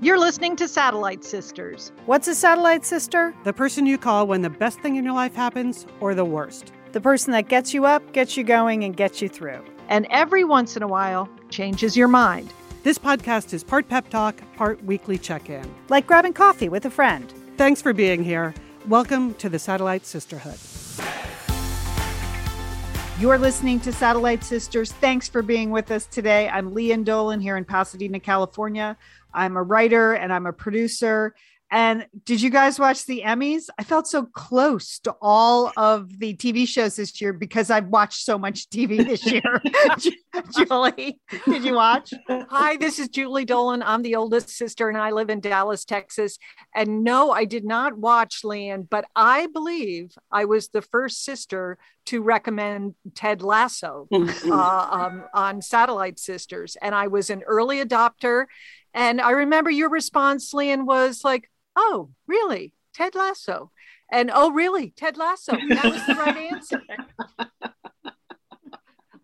You're listening to Satellite Sisters. What's a satellite sister? The person you call when the best thing in your life happens or the worst. The person that gets you up, gets you going, and gets you through. And every once in a while, changes your mind. This podcast is part pep talk, part weekly check in. Like grabbing coffee with a friend. Thanks for being here. Welcome to the Satellite Sisterhood. You're listening to Satellite Sisters. Thanks for being with us today. I'm Lian Dolan here in Pasadena, California. I'm a writer and I'm a producer. And did you guys watch the Emmys? I felt so close to all of the TV shows this year because I've watched so much TV this year. Julie, did you watch? Hi, this is Julie Dolan. I'm the oldest sister and I live in Dallas, Texas. And no, I did not watch Lian, but I believe I was the first sister to recommend Ted Lasso uh, um, on Satellite Sisters. And I was an early adopter. And I remember your response, Lian, was like, oh, really? Ted Lasso. And oh, really? Ted Lasso. That was the right answer.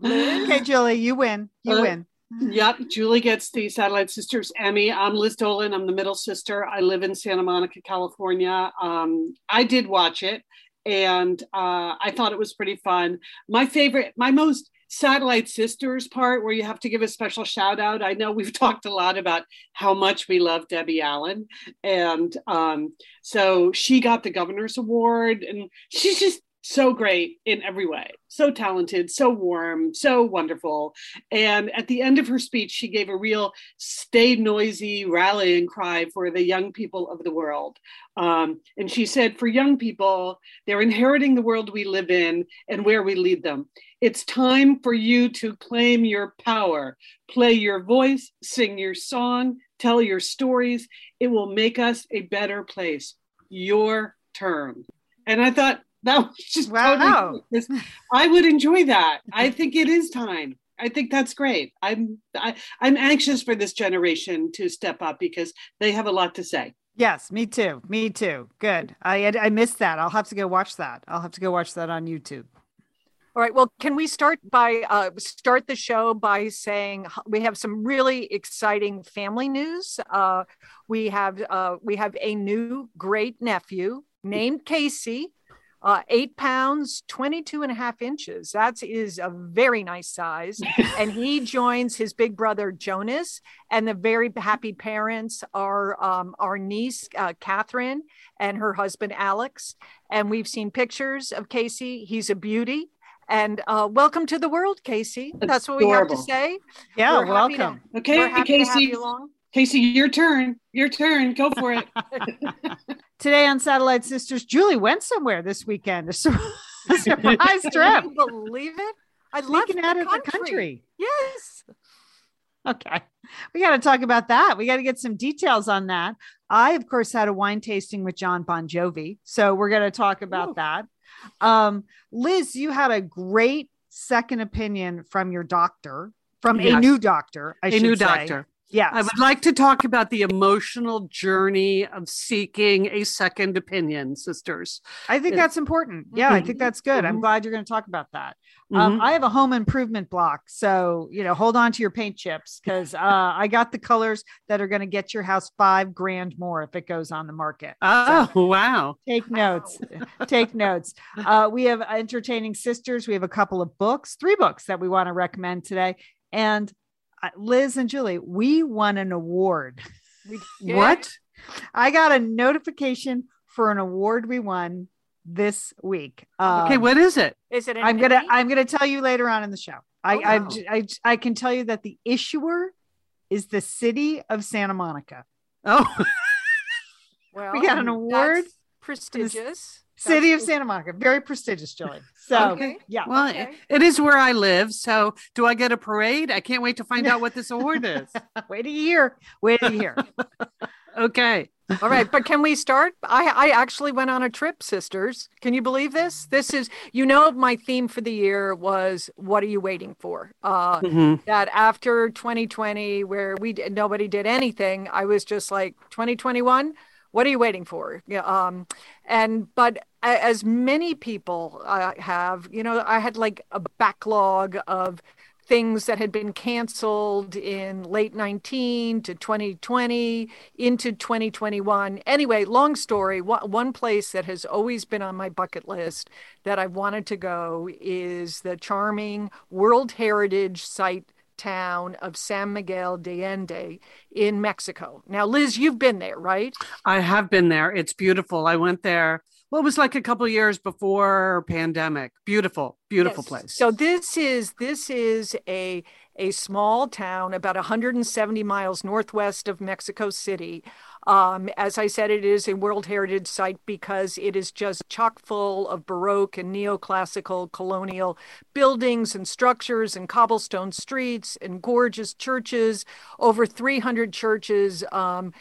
okay, Julie, you win. You Uh, win. Yep, Julie gets the Satellite Sisters Emmy. I'm Liz Dolan. I'm the middle sister. I live in Santa Monica, California. Um, I did watch it, and uh, I thought it was pretty fun. My favorite, my most Satellite Sisters part, where you have to give a special shout out. I know we've talked a lot about how much we love Debbie Allen, and um, so she got the Governor's Award, and she's just so great in every way. So talented so warm so wonderful. And at the end of her speech she gave a real stay noisy rallying cry for the young people of the world. Um, and she said for young people they're inheriting the world we live in and where we lead them. It's time for you to claim your power. Play your voice sing your song tell your stories. It will make us a better place. Your turn. And i thought that was just Wow. totally I would enjoy that. I think it is time. I think that's great. I'm I, I'm anxious for this generation to step up because they have a lot to say. Yes, me too. Me too. Good. I I missed that. I'll have to go watch that. I'll have to go watch that on YouTube. All right. Well, can we start by uh, start the show by saying we have some really exciting family news. Uh, we have uh, we have a new great nephew named Casey. Uh, eight pounds, 22 and a half inches. That is a very nice size. and he joins his big brother Jonas. And the very happy parents are um, our niece, uh, Catherine, and her husband, Alex. And we've seen pictures of Casey. He's a beauty. And uh, welcome to the world, Casey. That's what we have to say. Yeah, We're happy to- welcome. Okay, We're happy to have Casey. You along. Casey, your turn. Your turn. Go for it. Today on Satellite Sisters, Julie went somewhere this weekend. A, sur- a surprise trip. Can you believe it? I love Sneaking out of the country. Yes. Okay. We got to talk about that. We got to get some details on that. I, of course, had a wine tasting with John Bon Jovi. So we're going to talk about Ooh. that. Um, Liz, you had a great second opinion from your doctor, from a new doctor. I a should new say. doctor. Yes. I would like to talk about the emotional journey of seeking a second opinion, sisters. I think that's important. Yeah, I think that's good. I'm Mhm. glad you're going to talk about that. Um, Mhm. I have a home improvement block, so you know, hold on to your paint chips because uh, I got the colors that are going to get your house five grand more if it goes on the market. oh, wow. Take notes. Take notes. Uh, we have entertaining sisters. We have a couple of books, three books that we want to recommend today. And Liz and Julie, we won an award. What? I got a notification for an award we won this week. Okay, Um, what is it? Is it? an I'm gonna Emmy? I'm gonna tell you later on in the show. I, Oh, I, wow. I I can tell you that the issuer is the city of Santa Monica. Oh, Well, we got an that's award Prestigious. City of Santa Monica, very prestigious, Julie. So Okay. yeah, well, Okay. it- it is where I live. So, do I get a parade? I can't wait to find out what this award is. wait a year. Wait a year. Okay. All right, but can we start? I I actually went on a trip, sisters. Can you believe this? This is you know my theme for the year was what are you waiting for? Uh Mhm. that after 2020 where we did, nobody did anything, I was just like 2021, what are you waiting for? Yeah, um and but as many people uh, have, you know, I had like a backlog of things that had been canceled in late 19 to 2020 into 2021. Anyway, long story. One place that has always been on my bucket list that i've wanted to go is the charming World Heritage Site town of San Miguel de Allende in Mexico. Now, Liz, you've been there, right? I have been there. It's beautiful. I went there. Well, it was like a couple years before pandemic. Beautiful, beautiful Yes. place. So this is this is a a small town about 170 miles northwest of Mexico City. Um, as I said, it is a World Heritage Site because it is just chock full of Baroque and neoclassical colonial buildings and structures and cobblestone streets and gorgeous churches, over 300 churches. Um,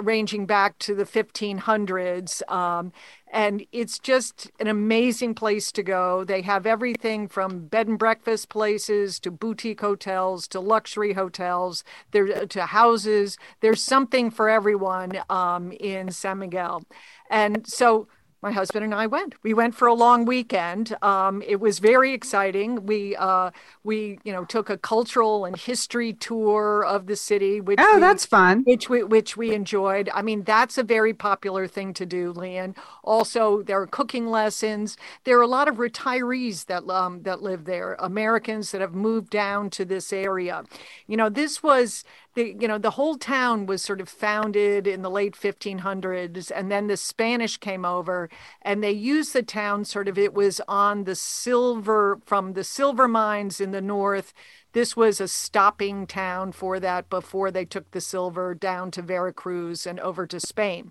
ranging back to the 1500s. Um, and it's just an amazing place to go. They have everything from bed and breakfast places to boutique hotels to luxury hotels there to houses. There's something for everyone um, in San Miguel. And so my husband and I went. We went for a long weekend. Um, it was very exciting. We uh, we you know took a cultural and history tour of the city, which Oh, we- that's fun. which we which we enjoyed. I mean, that's a very popular thing to do, Lian. Also, there are cooking lessons. There are a lot of retirees that um, that live there, Americans that have moved down to this area. You know, this was the you know the whole town was sort of founded in the late 1500s, and then the Spanish came over, and they used the town sort of. It was on the silver from the silver mines in the north this was a stopping town for that before they took the silver down to Veracruz and over to Spain.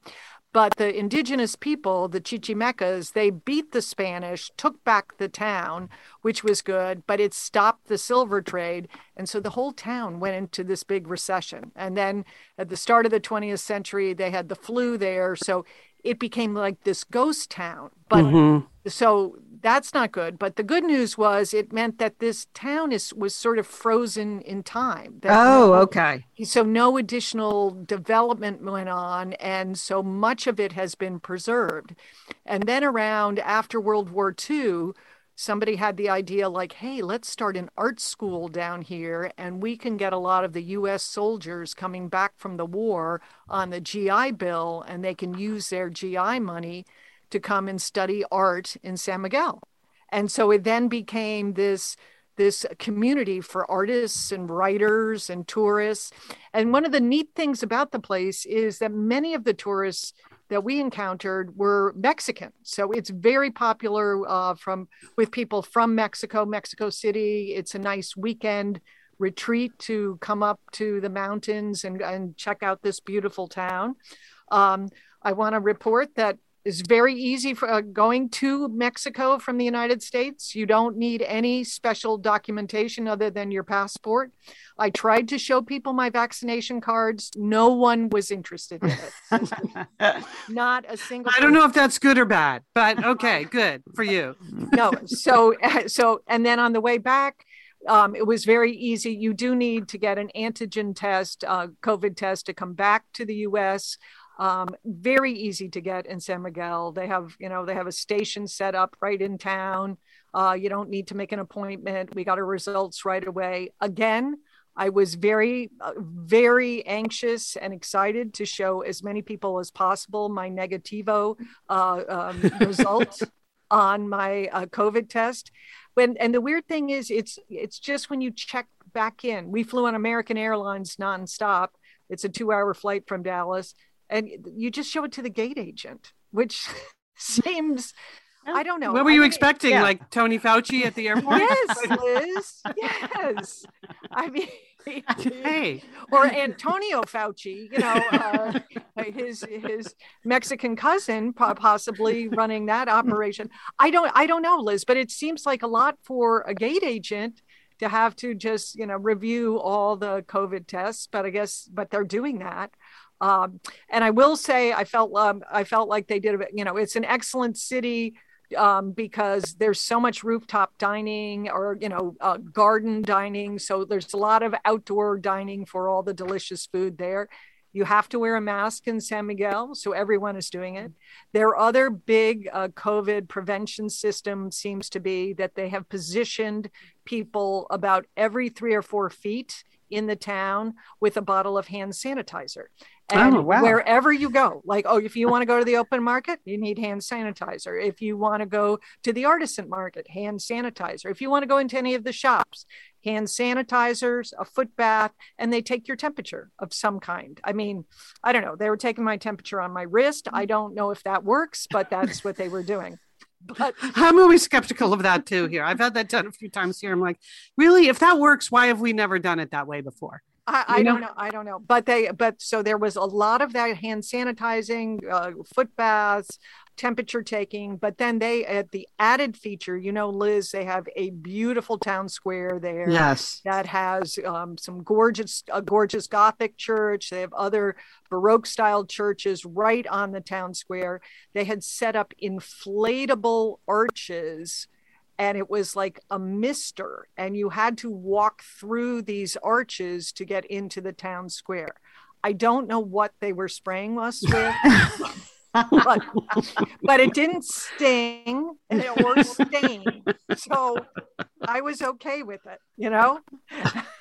But the indigenous people, the Chichimecas, they beat the Spanish, took back the town, which was good, but it stopped the silver trade. And so the whole town went into this big recession. And then at the start of the 20th century, they had the flu there. So it became like this ghost town. But Mhm. so that's not good. But the good news was it meant that this town is was sort of frozen in time. That Oh, okay. so no additional development went on, and so much of it has been preserved. And then around after World War II, somebody had the idea like, hey, let's start an art school down here, and we can get a lot of the US soldiers coming back from the war on the GI Bill, and they can use their GI money to come and study art in San Miguel. And so it then became this this community for artists and writers and tourists. And one of the neat things about the place is that many of the tourists that we encountered were Mexican. So it's very popular uh, from with people from Mexico, Mexico City. It's a nice weekend retreat to come up to the mountains and, and check out this beautiful town. Um, I want to report that it's very easy for uh, going to Mexico from the United States. You don't need any special documentation other than your passport. I tried to show people my vaccination cards. No one was interested in it. Not a single. I don't know if that's good or bad, but okay, good for you. no so so and then on the way back um, it was very easy you do need to get an antigen test uh, covid test to come back to the us um, very easy to get in san miguel they have you know they have a station set up right in town uh, you don't need to make an appointment we got our results right away again I was very, uh, very anxious and excited to show as many people as possible my negativo uh, um, result on my uh, COVID test. When and the weird thing is, it's it's just when you check back in. We flew on American Airlines nonstop. It's a two-hour flight from Dallas, and you just show it to the gate agent, which seems. I don't know. What were I you mean, expecting? yeah. Like Tony Fauci at the airport? Yes, Liz. Yes. I mean, Hey, or Antonio Fauci, you know, uh, his his Mexican cousin possibly running that operation. I don't I don't know, Liz, but it seems like a lot for a gate agent to have to just you know review all the COVID tests. But I guess but they're doing that. Um, and I will say, I felt um, I felt like they did. You know, it's an excellent city um, because there's so much rooftop dining or you know uh, garden dining. So there's a lot of outdoor dining for all the delicious food there. You have to wear a mask in San Miguel, so everyone is doing it. Their other big uh, COVID prevention system seems to be that they have positioned people about every three or four feet in the town with a bottle of hand sanitizer. Oh, and Oh, wow. wherever you go, like, oh, if you want to go to the open market, you need hand sanitizer. If you want to go to the artisan market, hand sanitizer. If you want to go into any of the shops, hand sanitizers, a foot bath, and they take your temperature of some kind. I mean, I don't know. They were taking my temperature on my wrist. I don't know if that works, but that's what they were doing. But I'm always skeptical of that too. Here, I've had that done a few times here. I'm like, really, if that works, why have we never done it that way before? I, I know? don't know. I don't know. But they, but so there was a lot of that hand sanitizing, uh, foot baths, temperature taking. But then they, at the added feature, you know, Liz, they have a beautiful town square there. Yes. That has um, some gorgeous, a gorgeous Gothic church. They have other Baroque style churches right on the town square. They had set up inflatable arches and it was like a mister and you had to walk through these arches to get into the town square. I don't know what they were spraying us with but, but it didn't sting or stain so i was okay with it you know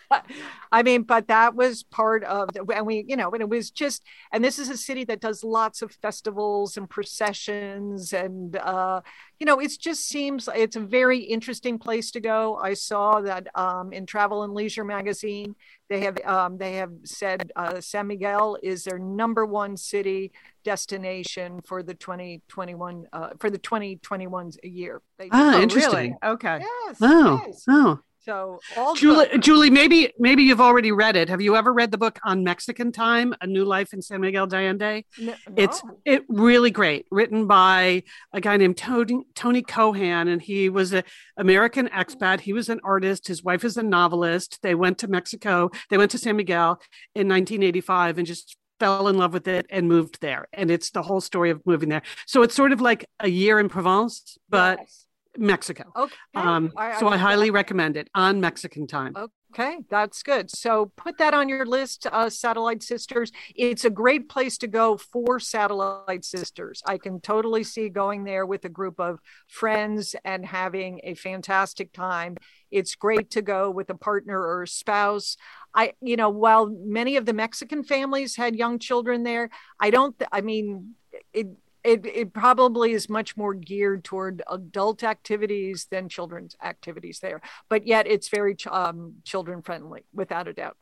I mean, but that was part of the, and we, you know, and it was just, and this is a city that does lots of festivals and processions, and uh, you know, it just seems it's a very interesting place to go. I saw that um, in Travel and Leisure magazine, they have um, they have said uh, San Miguel is their number one city destination for the 2021 uh, for the 2021 year. They, Ah, Oh, interesting. really? Okay. Yes. Oh, yes. oh. So all Julie. Julie, maybe maybe you've already read it. Have you ever read the book on Mexican time, A New Life in San Miguel de Allende? N- It's no. it really great, written by a guy named Tony Tony Cohan, and he was an American expat. He was an artist. His wife is a novelist. They went to Mexico. They went to San Miguel in 1985 and just fell in love with it and moved there. And it's the whole story of moving there. So it's sort of like a year in Provence, but Yes. Mexico. okay. Um, so I highly recommend it on Mexican time. Okay, that's good. So put that on your list, uh, Satellite Sisters. It's a great place to go for Satellite Sisters. I can totally see going there with a group of friends and having a fantastic time. It's great to go with a partner or a spouse. I, you know, while many of the Mexican families had young children there, I don't, th- I mean, it, it, it probably is much more geared toward adult activities than children's activities there but yet it's very ch- um, children friendly without a doubt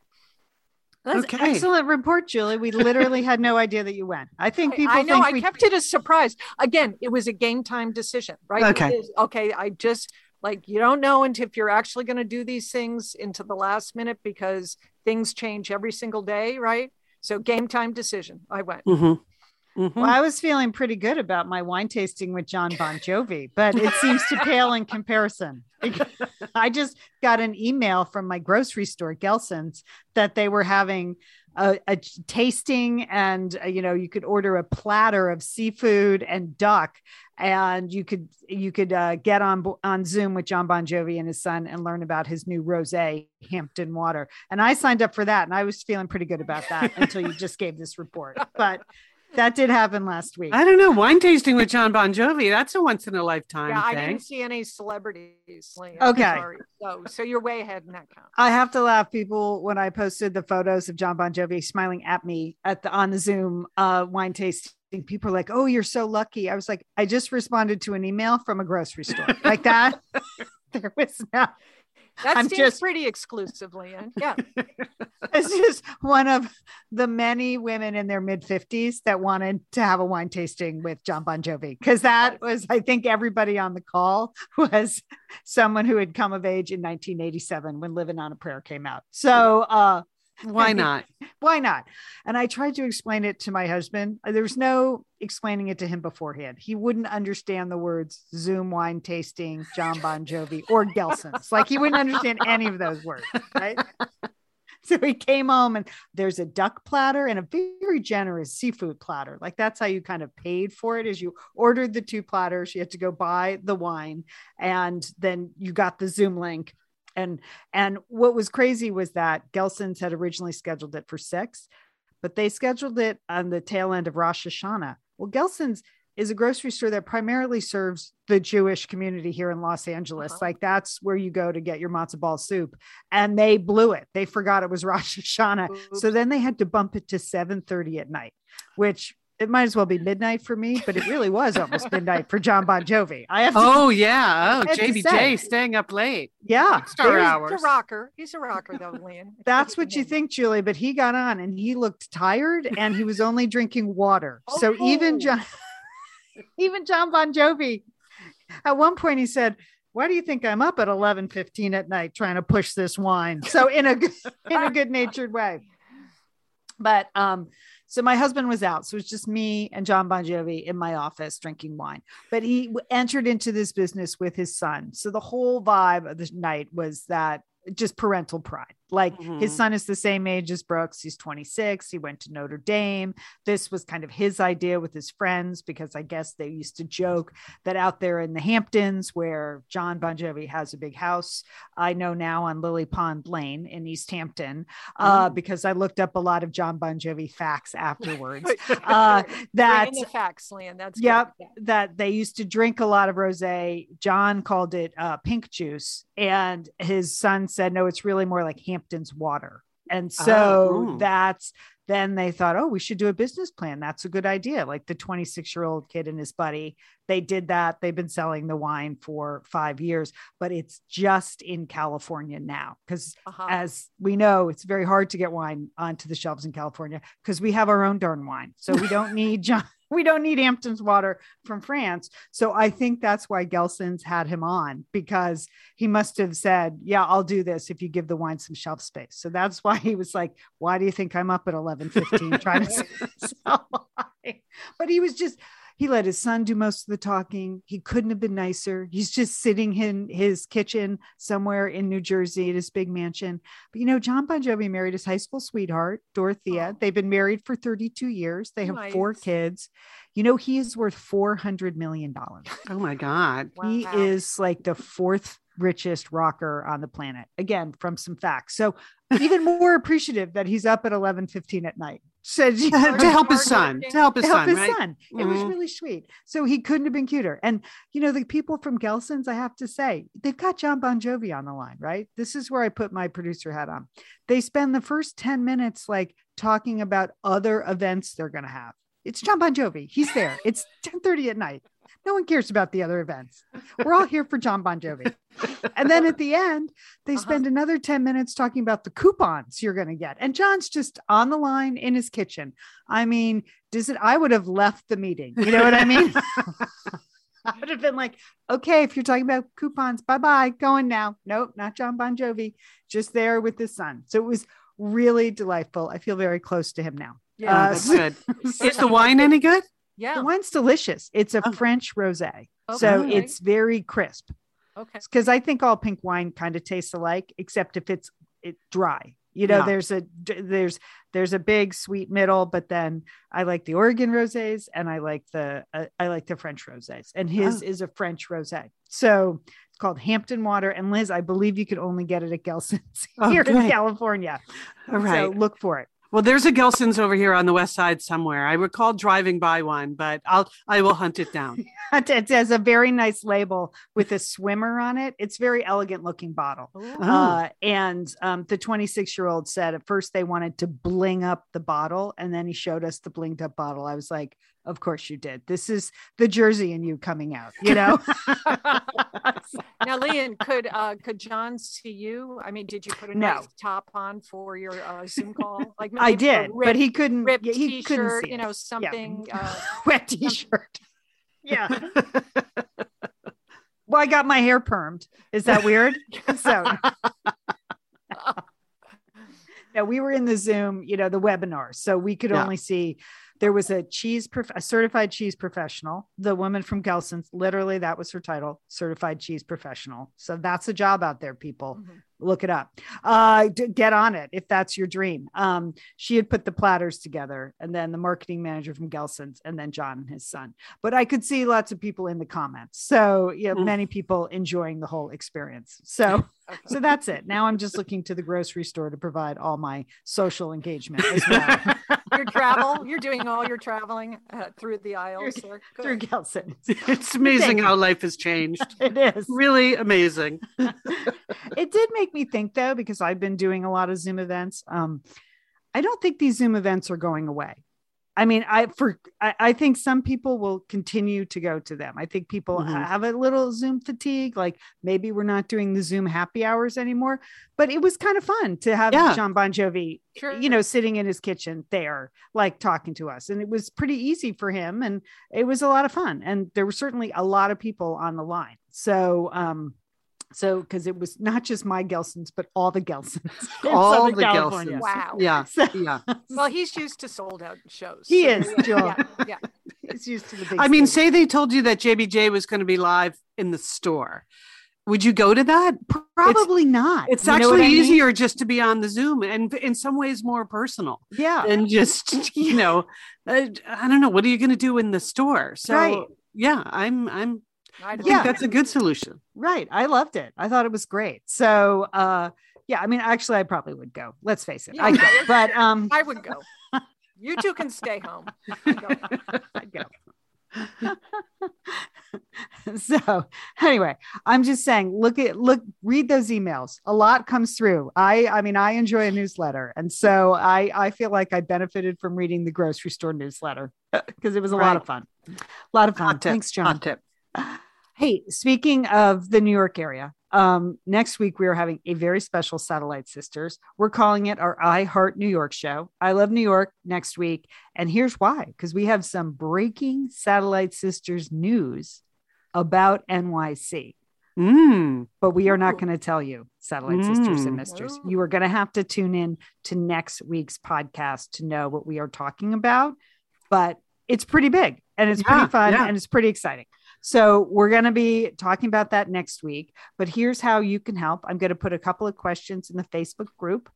That's Okay. an excellent report, Julie. We literally had no idea that you went. I think people I know think I we kept it a surprise. Again, it was a game time decision, right? Okay. It is- okay. I just like you don't know until if you're actually going to do these things into the last minute because things change every single day, right? So game time decision. I went. Mhm. Mhm. Well, I was feeling pretty good about my wine tasting with John Bon Jovi, but it seems to pale in comparison. I just got an email from my grocery store, Gelson's, that they were having a, a tasting, and uh, you know, you could order a platter of seafood and duck, and you could you could uh, get on on Zoom with John Bon Jovi and his son and learn about his new rosé, Hampton Water. And I signed up for that, and I was feeling pretty good about that until you just gave this report, but. That did happen last week. I don't know. Wine tasting with John Bon Jovi, that's a once in a lifetime Yeah, I didn't see any celebrities. Leah. Okay. Sorry. So, so you're way ahead in that count. I have to laugh, people, when I posted the photos of John Bon Jovi smiling at me at the on the Zoom uh, wine tasting. People are like, "Oh, you're so lucky." I was like, "I just responded to an email from a grocery store like that." there was not. That I'm seems just- pretty exclusively. And yeah, It's just one of the many women in their mid fifties that wanted to have a wine tasting with John Bon Jovi because that was, I think, everybody on the call was someone who had come of age in 1987 when "Living on a Prayer" came out. So. uh Why not? why not? And I tried to explain it to my husband. There was no explaining it to him beforehand. He wouldn't understand the words Zoom wine tasting, John Bon Jovi, or Gelson's. Like he wouldn't understand any of those words, right? So he came home and there's a duck platter and a very generous seafood platter. Like that's how you kind of paid for it is you ordered the two platters, you had to go buy the wine and then you got the Zoom link. And and what was crazy was that Gelson's had originally scheduled it for 6, but they scheduled it on the tail end of Rosh Hashanah. Well, Gelson's is a grocery store that primarily serves the Jewish community here in Los Angeles. Uh-huh. Like that's where you go to get your matzo ball soup. And they blew it. They forgot it was Rosh Hashanah. Oops. So then they had to bump it to 7:30 at night, which it might as well be midnight for me, but it really was almost midnight for John Bon Jovi. I have to, Oh yeah. Oh, JBJ staying up late. Yeah. Star hours. He's a rocker. He's a rocker though, Lynn. That's what you think, Julie, but he got on and he looked tired and he was only drinking water. Oh. So even John even John Bon Jovi, at one point he said, why do you think I'm up at 11 15 at night trying to push this wine? So in a in a good natured way. But um, so my husband was out. So it was just me and John Bon Jovi in my office drinking wine. But he entered into this business with his son. So the whole vibe of the night was that just parental pride. Like mm-hmm. his son is the same age as Brooks. He's 26. He went to Notre Dame. This was kind of his idea with his friends because I guess they used to joke that out there in the Hamptons, where John Bon Jovi has a big house, I know now on Lily Pond Lane in East Hampton, uh, mm. because I looked up a lot of John Bon Jovi facts afterwards. uh, that the facts, Lan. That's yep. Yeah. That they used to drink a lot of rosé. John called it uh, pink juice, and his son said, "No, it's really more like." Hampton Hamptons water. And so oh. that's then they thought, oh, we should do a business plan. That's a good idea. Like the 26 year old kid and his buddy, they did that. They've been selling the wine for five years, but it's just in California now. Because uh-huh. as we know, it's very hard to get wine onto the shelves in California because we have our own darn wine. So we don't need John we don't need Hampton's water from France. So I think that's why Gelson's had him on because he must have said, Yeah, I'll do this if you give the wine some shelf space. So that's why he was like, Why do you think I'm up at 11 15 trying to sell wine? But he was just he let his son do most of the talking. He couldn't have been nicer. He's just sitting in his kitchen somewhere in New Jersey at his big mansion. But you know, John Bon Jovi married his high school sweetheart, Dorothea. Oh. They've been married for 32 years. They have nice. four kids. You know, he is worth $400 million. Oh my God. He wow. is like the fourth richest rocker on the planet. Again, from some facts. So even more appreciative that he's up at 11 15 at night said to help his son to help his to help son his right? son. It mm-hmm. was really sweet. So he couldn't have been cuter. And you know the people from gelson's i have to say they've got John bon jovi on the line right? This is where i put my producer hat on. They spend the first 10 minutes like talking about other events they're going to have. It's John bon jovi. He's there. It's 10 30 at night no one cares about the other events. We're all here for John Bon Jovi. And then at the end, they uh-huh. spend another 10 minutes talking about the coupons you're going to get. And John's just on the line in his kitchen. I mean, does it? I would have left the meeting. You know what I mean? I would have been like, okay, if you're talking about coupons, bye bye, going now. Nope, not John Bon Jovi, just there with his son. So it was really delightful. I feel very close to him now. Yeah, uh, that's good. Is the wine any good? Yeah. The wine's delicious. It's a oh. French rosé. Okay. So it's very crisp. Okay. Because I think all pink wine kind of tastes alike, except if it's it dry. You know, yeah. there's a there's there's a big sweet middle, but then I like the Oregon rosés and I like the uh, I like the French rosés, and his oh. is a French rosé. So it's called Hampton Water. And Liz, I believe you can only get it at Gelson's here in California. All right, so look for it. Well, there's a Gelson's over here on the west side somewhere. I recall driving by one, but I'll I will hunt it down. it has a very nice label with a swimmer on it. It's very elegant looking bottle. Oh. Uh, and um, the 26 year old said at first they wanted to bling up the bottle, and then he showed us the blinged up bottle. I was like, of course you did. This is the Jersey in you coming out, you know. now, Lian, could uh, could John see you? I mean, did you put a no. nice top on for your uh, Zoom call? Like I did, ripped, but he couldn't. Ripped yeah, he couldn't see you know something yeah. uh, wet t-shirt. yeah. well, I got my hair permed. Is that weird? so. no, we were in the Zoom, you know, the webinar, so we could yeah. only see There was a cheese, prof- a certified cheese professional. The woman from Gelson's, literally, that was her title, certified cheese professional. So that's a job out there, people. Mhm. Look it up. Uh, get on it if that's your dream. Um, she had put the platters together, and then the marketing manager from Gelson's, and then John and his son. But I could see lots of people in the comments. So yeah, many people enjoying the whole experience. So so that's it. Now I'm just looking to the grocery store to provide all my social engagement as well your travel, you're doing all your traveling uh, through the aisles. there. Through Gelson. it's amazing how life has changed. It is. Really amazing. It did make me think though, because I've been doing a lot of Zoom events. Um, I don't think these Zoom events are going away. I mean, I for I, I think some people will continue to go to them. I think people Mhm. have a little Zoom fatigue. Like maybe we're not doing the Zoom happy hours anymore, but it was kind of fun to have Yeah. John Bon Jovi, Sure. you know, sitting in his kitchen there, like talking to us, and it was pretty easy for him, and it was a lot of fun. And there were certainly a lot of people on the line. So, um, so because it was not just my Gelsons, but all the Gelsons, All Southern the California. Gelsons. Wow. Yeah. So- Yeah. Well, he's used to sold out shows. He so is, yeah, Joel. Yeah, yeah. It's used to the big. I mean, stage. say they told you that JBJ was going to be live in the store. Would you go to that? probably not. It's You actually what I mean? easier just to be on the Zoom and in some ways more personal Yeah, And just, you know, uh, I don't know. What are you going to do in the store? So, Right. yeah, I'm, I'm, I don't think Yeah. that's a good solution. right. I loved it. I thought it was great. So, uh, yeah. I mean, actually, I probably would go. Let's face it, Yeah, I go. But um, I would go. You two can stay home. I'd go. so anyway i'm just saying look at look read those emails a lot comes through i i mean i enjoy a newsletter and so i i feel like i benefited from reading the grocery store newsletter because it was a lot of fun a lot of fun Hot tip. thanks john Hot tip. Hey, speaking of the New York area, um, next week we are having a very special Satellite Sisters. We're calling it our I Heart New York show. I love New York next week. And here's why because we have some breaking Satellite Sisters news about NYC. Mm. But we are not going to tell you, Satellite Sisters and Mm. Misters. Oh. You are going to have to tune in to next week's podcast to know what we are talking about. But it's pretty big and it's Yeah, pretty fun yeah. and it's pretty exciting. So we're going to be talking about that next week. But here's how you can help. I'm going to put a couple of questions in the Facebook group.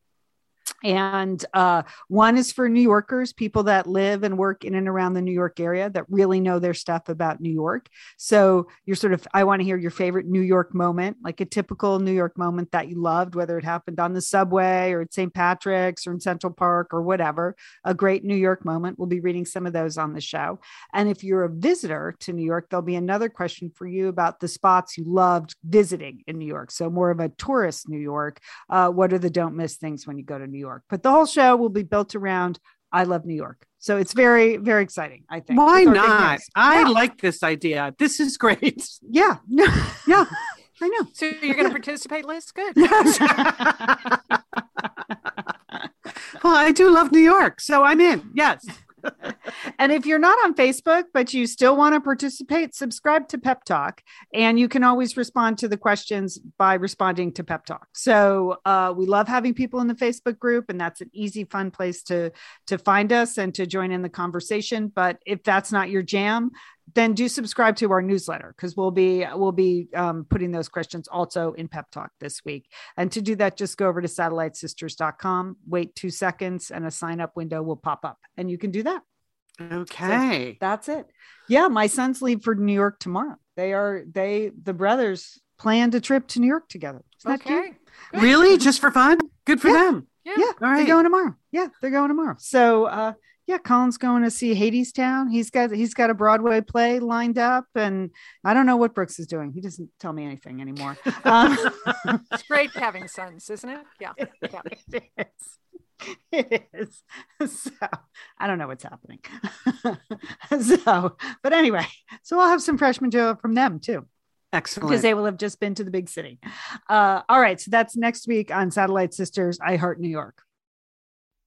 And uh, one is for New Yorkers, people that live and work in and around the New York area that really know their stuff about New York. So you're sort of, I want to hear your favorite New York moment, like a typical New York moment that you loved, whether it happened on the subway or at St. Patrick's or in Central Park or whatever. A great New York moment. We'll be reading some of those on the show. And if you're a visitor to New York, there'll be another question for you about the spots you loved visiting in New York. So more of a tourist New York. Uh, what are the don't miss things when you go to New York? But the whole show will be built around I love New York. So it's very, very exciting, I think. Why With our big not? I Yeah. like this idea. This is great. Yeah. No, yeah. I know. So you're going to participate, Liz? Good. well, I do love New York, so I'm in. Yes. And if you're not on Facebook, but you still want to participate, subscribe to Pep Talk. And you can always respond to the questions by responding to Pep Talk. So uh, we love having people in the Facebook group, and that's an easy, fun place to, to find us and to join in the conversation. But if that's not your jam, then do subscribe to our newsletter because we'll be we'll be um, putting those questions also in pep talk this week and to do that just go over to satellitesisters.com wait two seconds and a sign up window will pop up and you can do that Okay. that's it yeah my sons leave for new york tomorrow they are they the brothers planned a trip to new york together Isn't that cute? Okay. Really? Just for fun? Good for Yeah. them. Yeah. yeah All they're going tomorrow yeah they're going tomorrow so uh yeah colin's going to see Hadestown he's got he's got a broadway play lined up and i don't know what brooks is doing he doesn't tell me anything anymore um, It's great having sons, isn't it? Yeah. yeah. it is it is so i don't know what's happening so but anyway so i'll have some freshman joe from them too Excellent. because they will have just been to the big city. Uh, all right, so that's next week on Satellite Sisters. I Heart New York.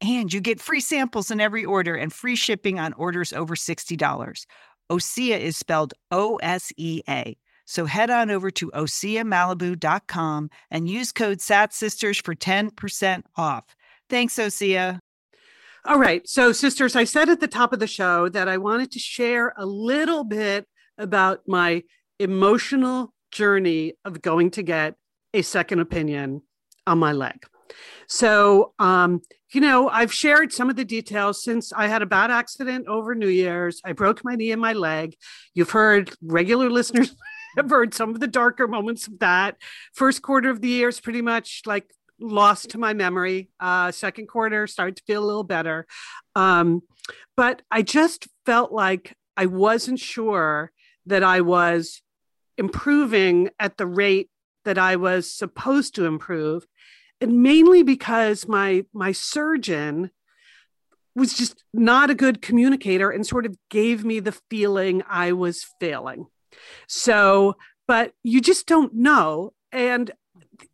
And you get free samples in every order and free shipping on orders over $60. Osea is spelled O S E A. So head on over to OseaMalibu.com and use code SATSisters for 10% off. Thanks, Osea. All right. So, sisters, I said at the top of the show that I wanted to share a little bit about my emotional journey of going to get a second opinion on my leg. So, um, you know, I've shared some of the details since I had a bad accident over New Year's. I broke my knee and my leg. You've heard regular listeners have heard some of the darker moments of that. First quarter of the year is pretty much like lost to my memory. Uh, second quarter started to feel a little better. Um, but I just felt like I wasn't sure that I was improving at the rate that I was supposed to improve. And mainly because my my surgeon was just not a good communicator and sort of gave me the feeling I was failing. So, but you just don't know. And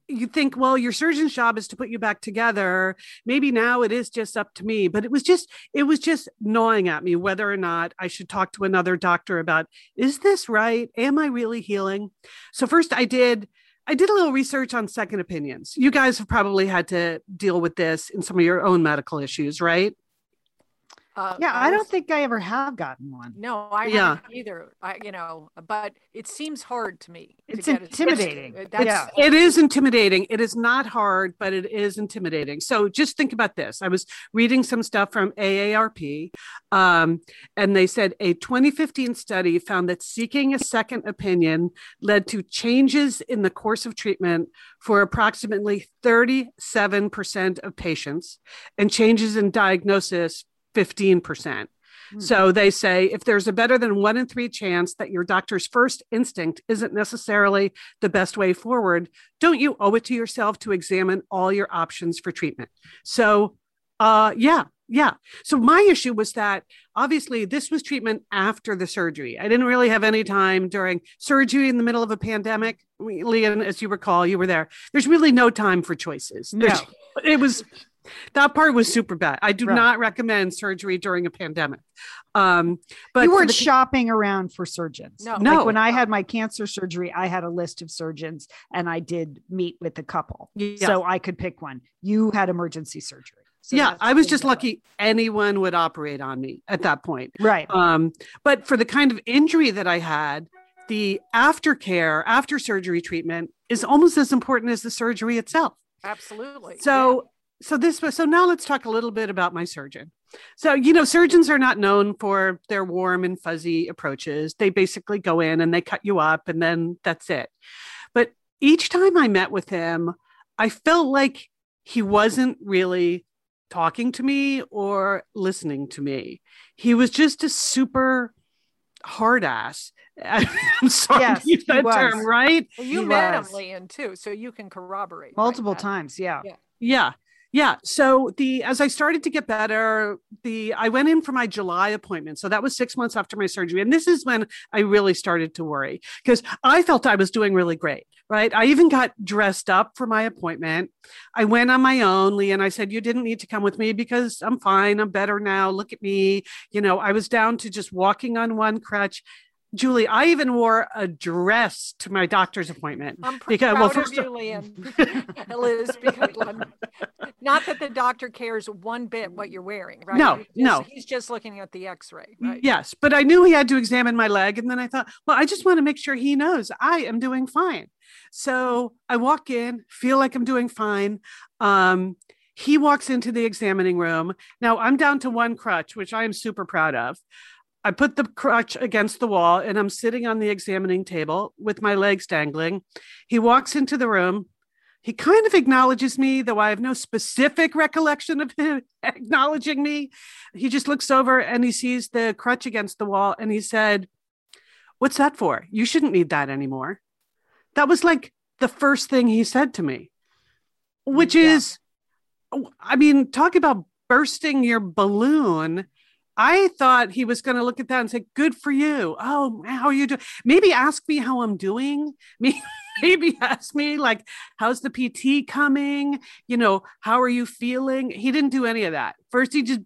you think, well, your surgeon's job is to put you back together. Maybe now it is just up to me. But it was just, it was just gnawing at me whether or not I should talk to another doctor about, is this right? Am I really healing? So first I did, I did a little research on second opinions. You guys have probably had to deal with this in some of your own medical issues, right? Uh, Yeah, I don't think I ever have gotten one. No, I Yeah. haven't either. I, you know, but it seems hard to me. It's get a- intimidating. That's, Yeah. It is intimidating. It is not hard, but it is intimidating. So just think about this. I was reading some stuff from AARP, um, and they said a 2015 study found that seeking a second opinion led to changes in the course of treatment for approximately 37% of patients and changes in diagnosis 15%. Hmm. So they say if there's a better than one in three chance that your doctor's first instinct isn't necessarily the best way forward, don't you owe it to yourself to examine all your options for treatment? So, uh, yeah, yeah. So my issue was that obviously this was treatment after the surgery. I didn't really have any time during surgery in the middle of a pandemic. Lian, as you recall, you were there. There's really no time for choices. No. There's- It was that part was super bad. I do Right. not recommend surgery during a pandemic. Um, but you weren't the- shopping around for surgeons. No. Like No. when I had my cancer surgery, I had a list of surgeons and I did meet with a couple. Yeah. So I could pick one. You had emergency surgery. So yeah, I was just lucky anyone would operate on me at that point. Right. Um, but for the kind of injury that I had, the aftercare, after surgery treatment is almost as important as the surgery itself. absolutely. So, so this was so now let's talk a little bit about my surgeon. So, you know, surgeons are not known for their warm and fuzzy approaches. They basically go in and they cut you up and then that's it. But each time I met with him, I felt like he wasn't really talking to me or listening to me. He was just a super hard ass. I'm sorry Yes, to use that was. term, right? Well, you He met was. him, Lian, too, so you can corroborate. multiple that. times. Yeah. Yeah. Yeah. Yeah. So the as I started to get better, the I went in for my July appointment. So that was six months after my surgery. And this is when I really started to worry because I felt I was doing really great. Right. I even got dressed up for my appointment. I went on my own, Lee, and I said, You didn't need to come with me because I'm fine. I'm better now. Look at me. You know, I was down to just walking on one crutch. Julie, I even wore a dress to my doctor's appointment. I'm pr- Because- proud well, of you, Lian. Liz, because not that the doctor cares one bit what you're wearing, right? No, He's just- no. He's just looking at the X-ray, right? Yes, but I knew he had to examine my leg. And then I thought, well, I just want to make sure he knows I am doing fine. So I walk in, feel like I'm doing fine. Um, he walks into the examining room. Now I'm down to one crutch, which I am super proud of. I put the crutch against the wall and I'm sitting on the examining table with my legs dangling. He walks into the room. He kind of acknowledges me, though I have no specific recollection of him acknowledging me. He just looks over and he sees the crutch against the wall and he said, What's that for? You shouldn't need that anymore. That was like the first thing he said to me, which Yeah. is, I mean, talk about bursting your balloon. I thought he was going to look at that and say, Good for you. Oh, how are you doing? Maybe ask me how I'm doing. Maybe, ask me, like, how's the PT coming? You know, how are you feeling? He didn't do any of that. First, he just,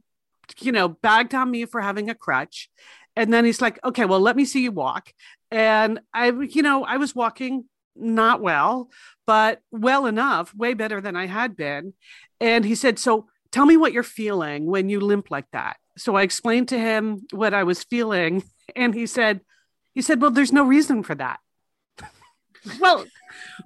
you know, bagged on me for having a crutch. And then he's like, Okay, well, let me see you walk. And I, you know, I was walking not well, but well enough, way better than I had been. And he said, So tell me what you're feeling when you limp like that. So I explained to him what I was feeling. And he said, he said, Well, there's no reason for that. well,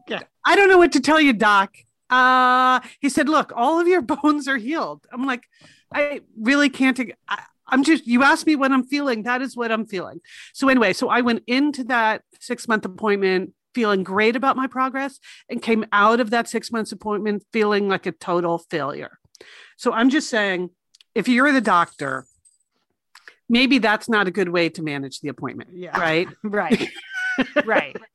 Yeah. I don't know what to tell you, Doc. Uh, he said, Look, all of your bones are healed. I'm like, I really can't. I, I'm just, you asked me what I'm feeling. That is what I'm feeling. So, anyway, so I went into that six month appointment feeling great about my progress and came out of that six months appointment feeling like a total failure. So, I'm just saying, if you're the doctor, maybe that's not a good way to manage the appointment. Yeah. Right. Right. right.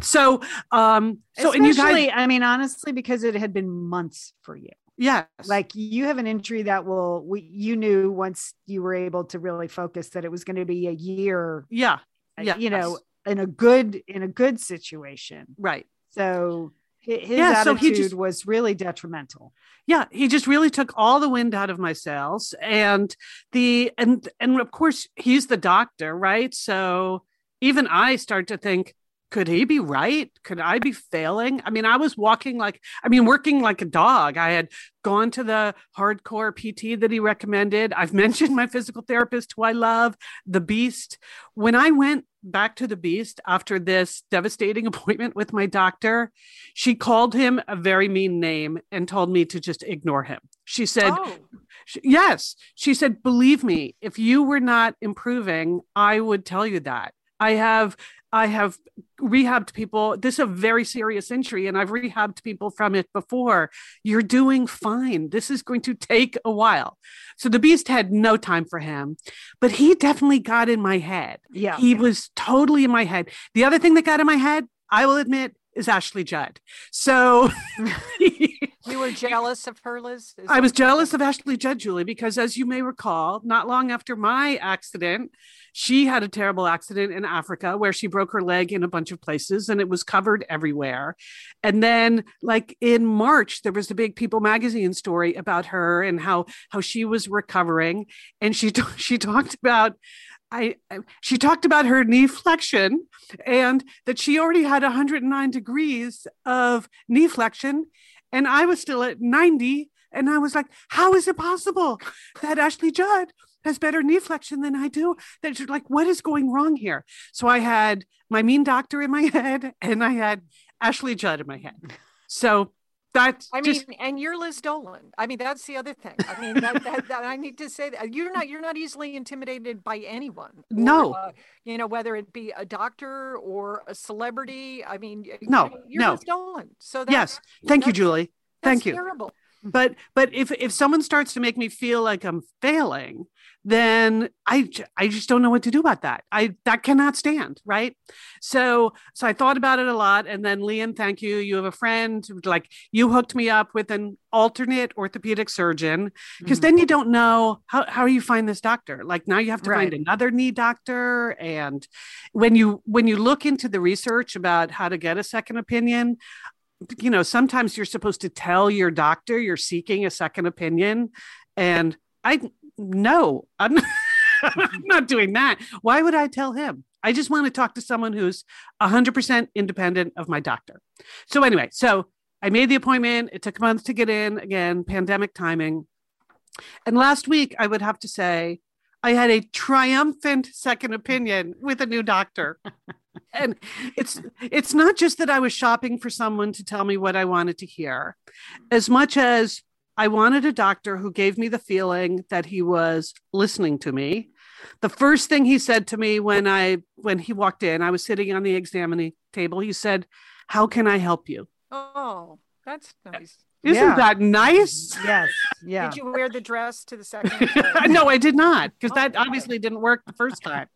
So, um, so, and you Especially, guys, I mean, honestly, because it had been months for you. yes, Like you have an injury that will, we, you knew once you were able to really focus that it was going to be a year, yeah, uh, yeah, you know, in a good, in a good situation. right. So his Yeah, so he just- was really detrimental. yeah he just really took all the wind out of my sails and the and and of course he's the doctor right so even i start to think could he be right could i be failing i mean i was walking like i mean working like a dog i had gone to the hardcore pt that he recommended i've mentioned my physical therapist who i love the beast when i went back to the beast after this devastating appointment with my doctor she called him a very mean name and told me to just ignore him. She said, oh, Yes. She said, Believe me, if you were not improving, I would tell you that. I have. I have rehabbed people. This is a very serious injury, and I've rehabbed people from it before. You're doing fine. This is going to take a while. So the beast had no time for him, but he definitely got in my head. Yeah. He was totally in my head. The other thing that got in my head, I will admit, is Ashley Judd. So you were jealous of her, Liz? Is I was jealous of Ashley Judd, Julie, because as you may recall, not long after my accident, she had a terrible accident in Africa where she broke her leg in a bunch of places and it was covered everywhere. And then, like in March, there was a big People magazine story about her and how how she was recovering, and she she talked about. I- she talked about her knee flexion and that she already had 109 degrees of knee flexion and I was still at 90 and I was like how is it possible that Ashley Judd has better knee flexion than I do? That she's like what is going wrong here? So I had my mean doctor in my head and I had Ashley Judd in my head. So that's I mean, just and you're Liz Dolan. I mean, that's the other thing. I mean, that, that, that I need to say that you're not you're not easily intimidated by anyone. or, No. uh, you know whether it be a doctor or a celebrity. I mean, No, you're no. Liz Dolan. So that, yes thank you Julie thank you Terrible. but but if if someone starts to make me feel like i'm failing then i i just don't know what to do about that i that cannot stand right so so i thought about it a lot and then Lian, thank you you have a friend like you hooked me up with an alternate orthopedic surgeon because mm-hmm. then you don't know how, how you find this doctor like now you have to right. find another knee doctor and when you when you look into the research about how to get a second opinion you know, sometimes you're supposed to tell your doctor you're seeking a second opinion. And I, no, I'm, I'm not doing that. Why would I tell him? I just want to talk to someone who's 100% independent of my doctor. So, anyway, so I made the appointment. It took a month to get in, again, pandemic timing. And last week, I would have to say, I had a triumphant second opinion with a new doctor. and it's it's not just that I was shopping for someone to tell me what I wanted to hear, as much as I wanted a doctor who gave me the feeling that he was listening to me. The first thing he said to me when I when he walked in, I was sitting on the examining table. He said, "How can I help you?" Oh, that's nice. Isn't yeah. that nice? Yes. Yeah. Did you wear the dress to the second? no, I did not, because oh, that obviously didn't work the first time.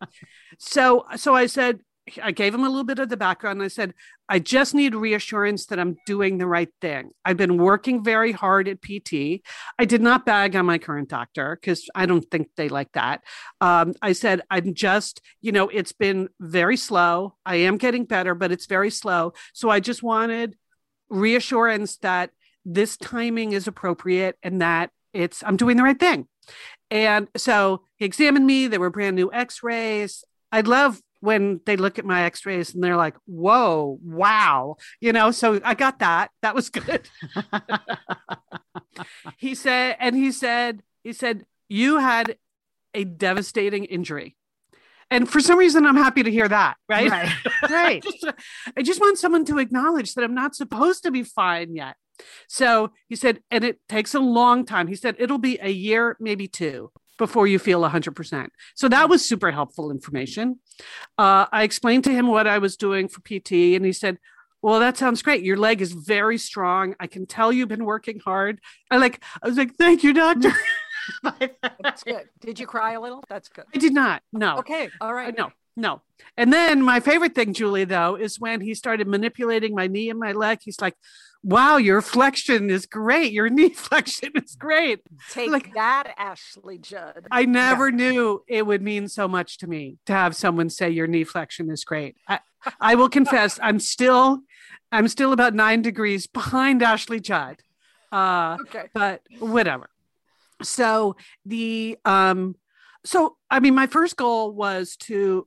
So, so I said, I gave him a little bit of the background. I said, I just need reassurance that I'm doing the right thing. I've been working very hard at PT. I did not bag on my current doctor because I don't think they like that. Um, I said, I'm just, you know, it's been very slow. I am getting better, but it's very slow. So I just wanted reassurance that this timing is appropriate and that it's, I'm doing the right thing. And so he examined me. There were brand new x rays. I love when they look at my x-rays and they're like whoa wow you know? So i got that. That was good. He said and he said he said you had a devastating injury. And for some reason i'm happy to hear that right? Right, right. I, just, I just want someone to acknowledge that i'm not supposed to be fine yet. So he said and it takes a long time. He said it'll be a year maybe two before you feel 100%. So that was super helpful information. Uh, I explained to him what I was doing for PT, and he said, well, that sounds great. Your leg is very strong. I can tell you've been working hard. I like, I was like, thank you, doctor. That's good. Did you cry a little? That's good. I did not. No. Okay. All right. No, no. And then my favorite thing, Julie, though, is when he started manipulating my knee and my leg. He's like, wow, your flexion is great. Your knee flexion is great. Take like, that, Ashley Judd. I never yeah. knew it would mean so much to me to have someone say your knee flexion is great. I, I will confess, I'm still, I'm still about nine degrees behind Ashley Judd. Uh, okay. But whatever. So the, um, so I mean, my first goal was to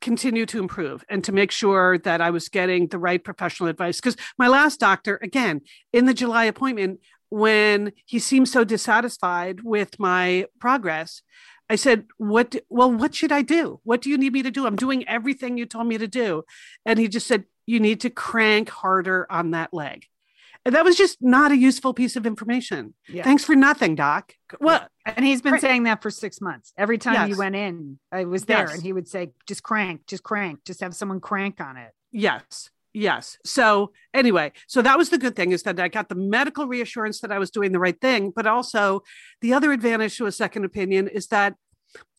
continue to improve and to make sure that I was getting the right professional advice. Because my last doctor, again, in the July appointment, when he seemed so dissatisfied with my progress, I said, "What? Well, what should I do? What do you need me to do? I'm doing everything you told me to do." And he just said, "You need to crank harder on that leg." That was just not a useful piece of information. Yeah. Thanks for nothing, Doc. Well, and he's been saying that for six months. Every time yes. you went in, I was there yes. and he would say, just crank, just crank, just have someone crank on it. Yes. Yes. So anyway, so that was the good thing is that I got the medical reassurance that I was doing the right thing, but also the other advantage to a second opinion is that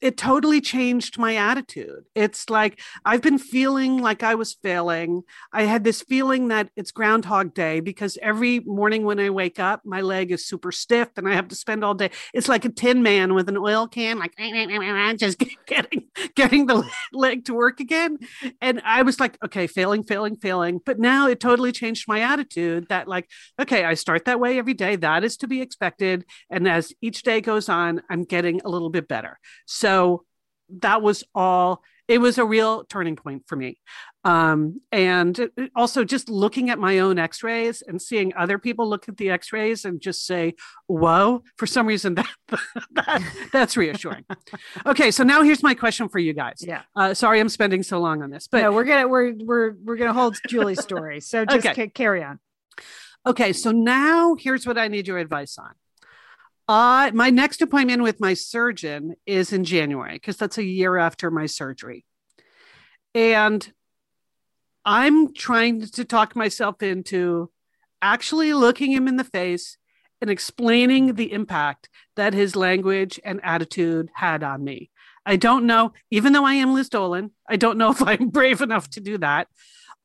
it totally changed my attitude. It's like I've been feeling like I was failing. I had this feeling that it's Groundhog Day because every morning when I wake up, my leg is super stiff and I have to spend all day. It's like a tin man with an oil can, like just getting getting the leg to work again. And I was like, okay, failing, failing, failing. But now it totally changed my attitude that like, okay, I start that way every day. That is to be expected. And as each day goes on, I'm getting a little bit better. So that was all, it was a real turning point for me. Um, and also just looking at my own x rays and seeing other people look at the x rays and just say, whoa, for some reason that, that that's reassuring. okay. So now here's my question for you guys. Yeah. Uh, sorry, I'm spending so long on this, but no, we're going to, we're, we're, we're to hold Julie's story. So just okay. c- carry on. Okay. So now here's what I need your advice on. My next appointment with my surgeon is in January because that's a year after my surgery. And I'm trying to talk myself into actually looking him in the face and explaining the impact that his language and attitude had on me. I don't know, even though I am Liz Dolan, I don't know if I'm brave enough to do that.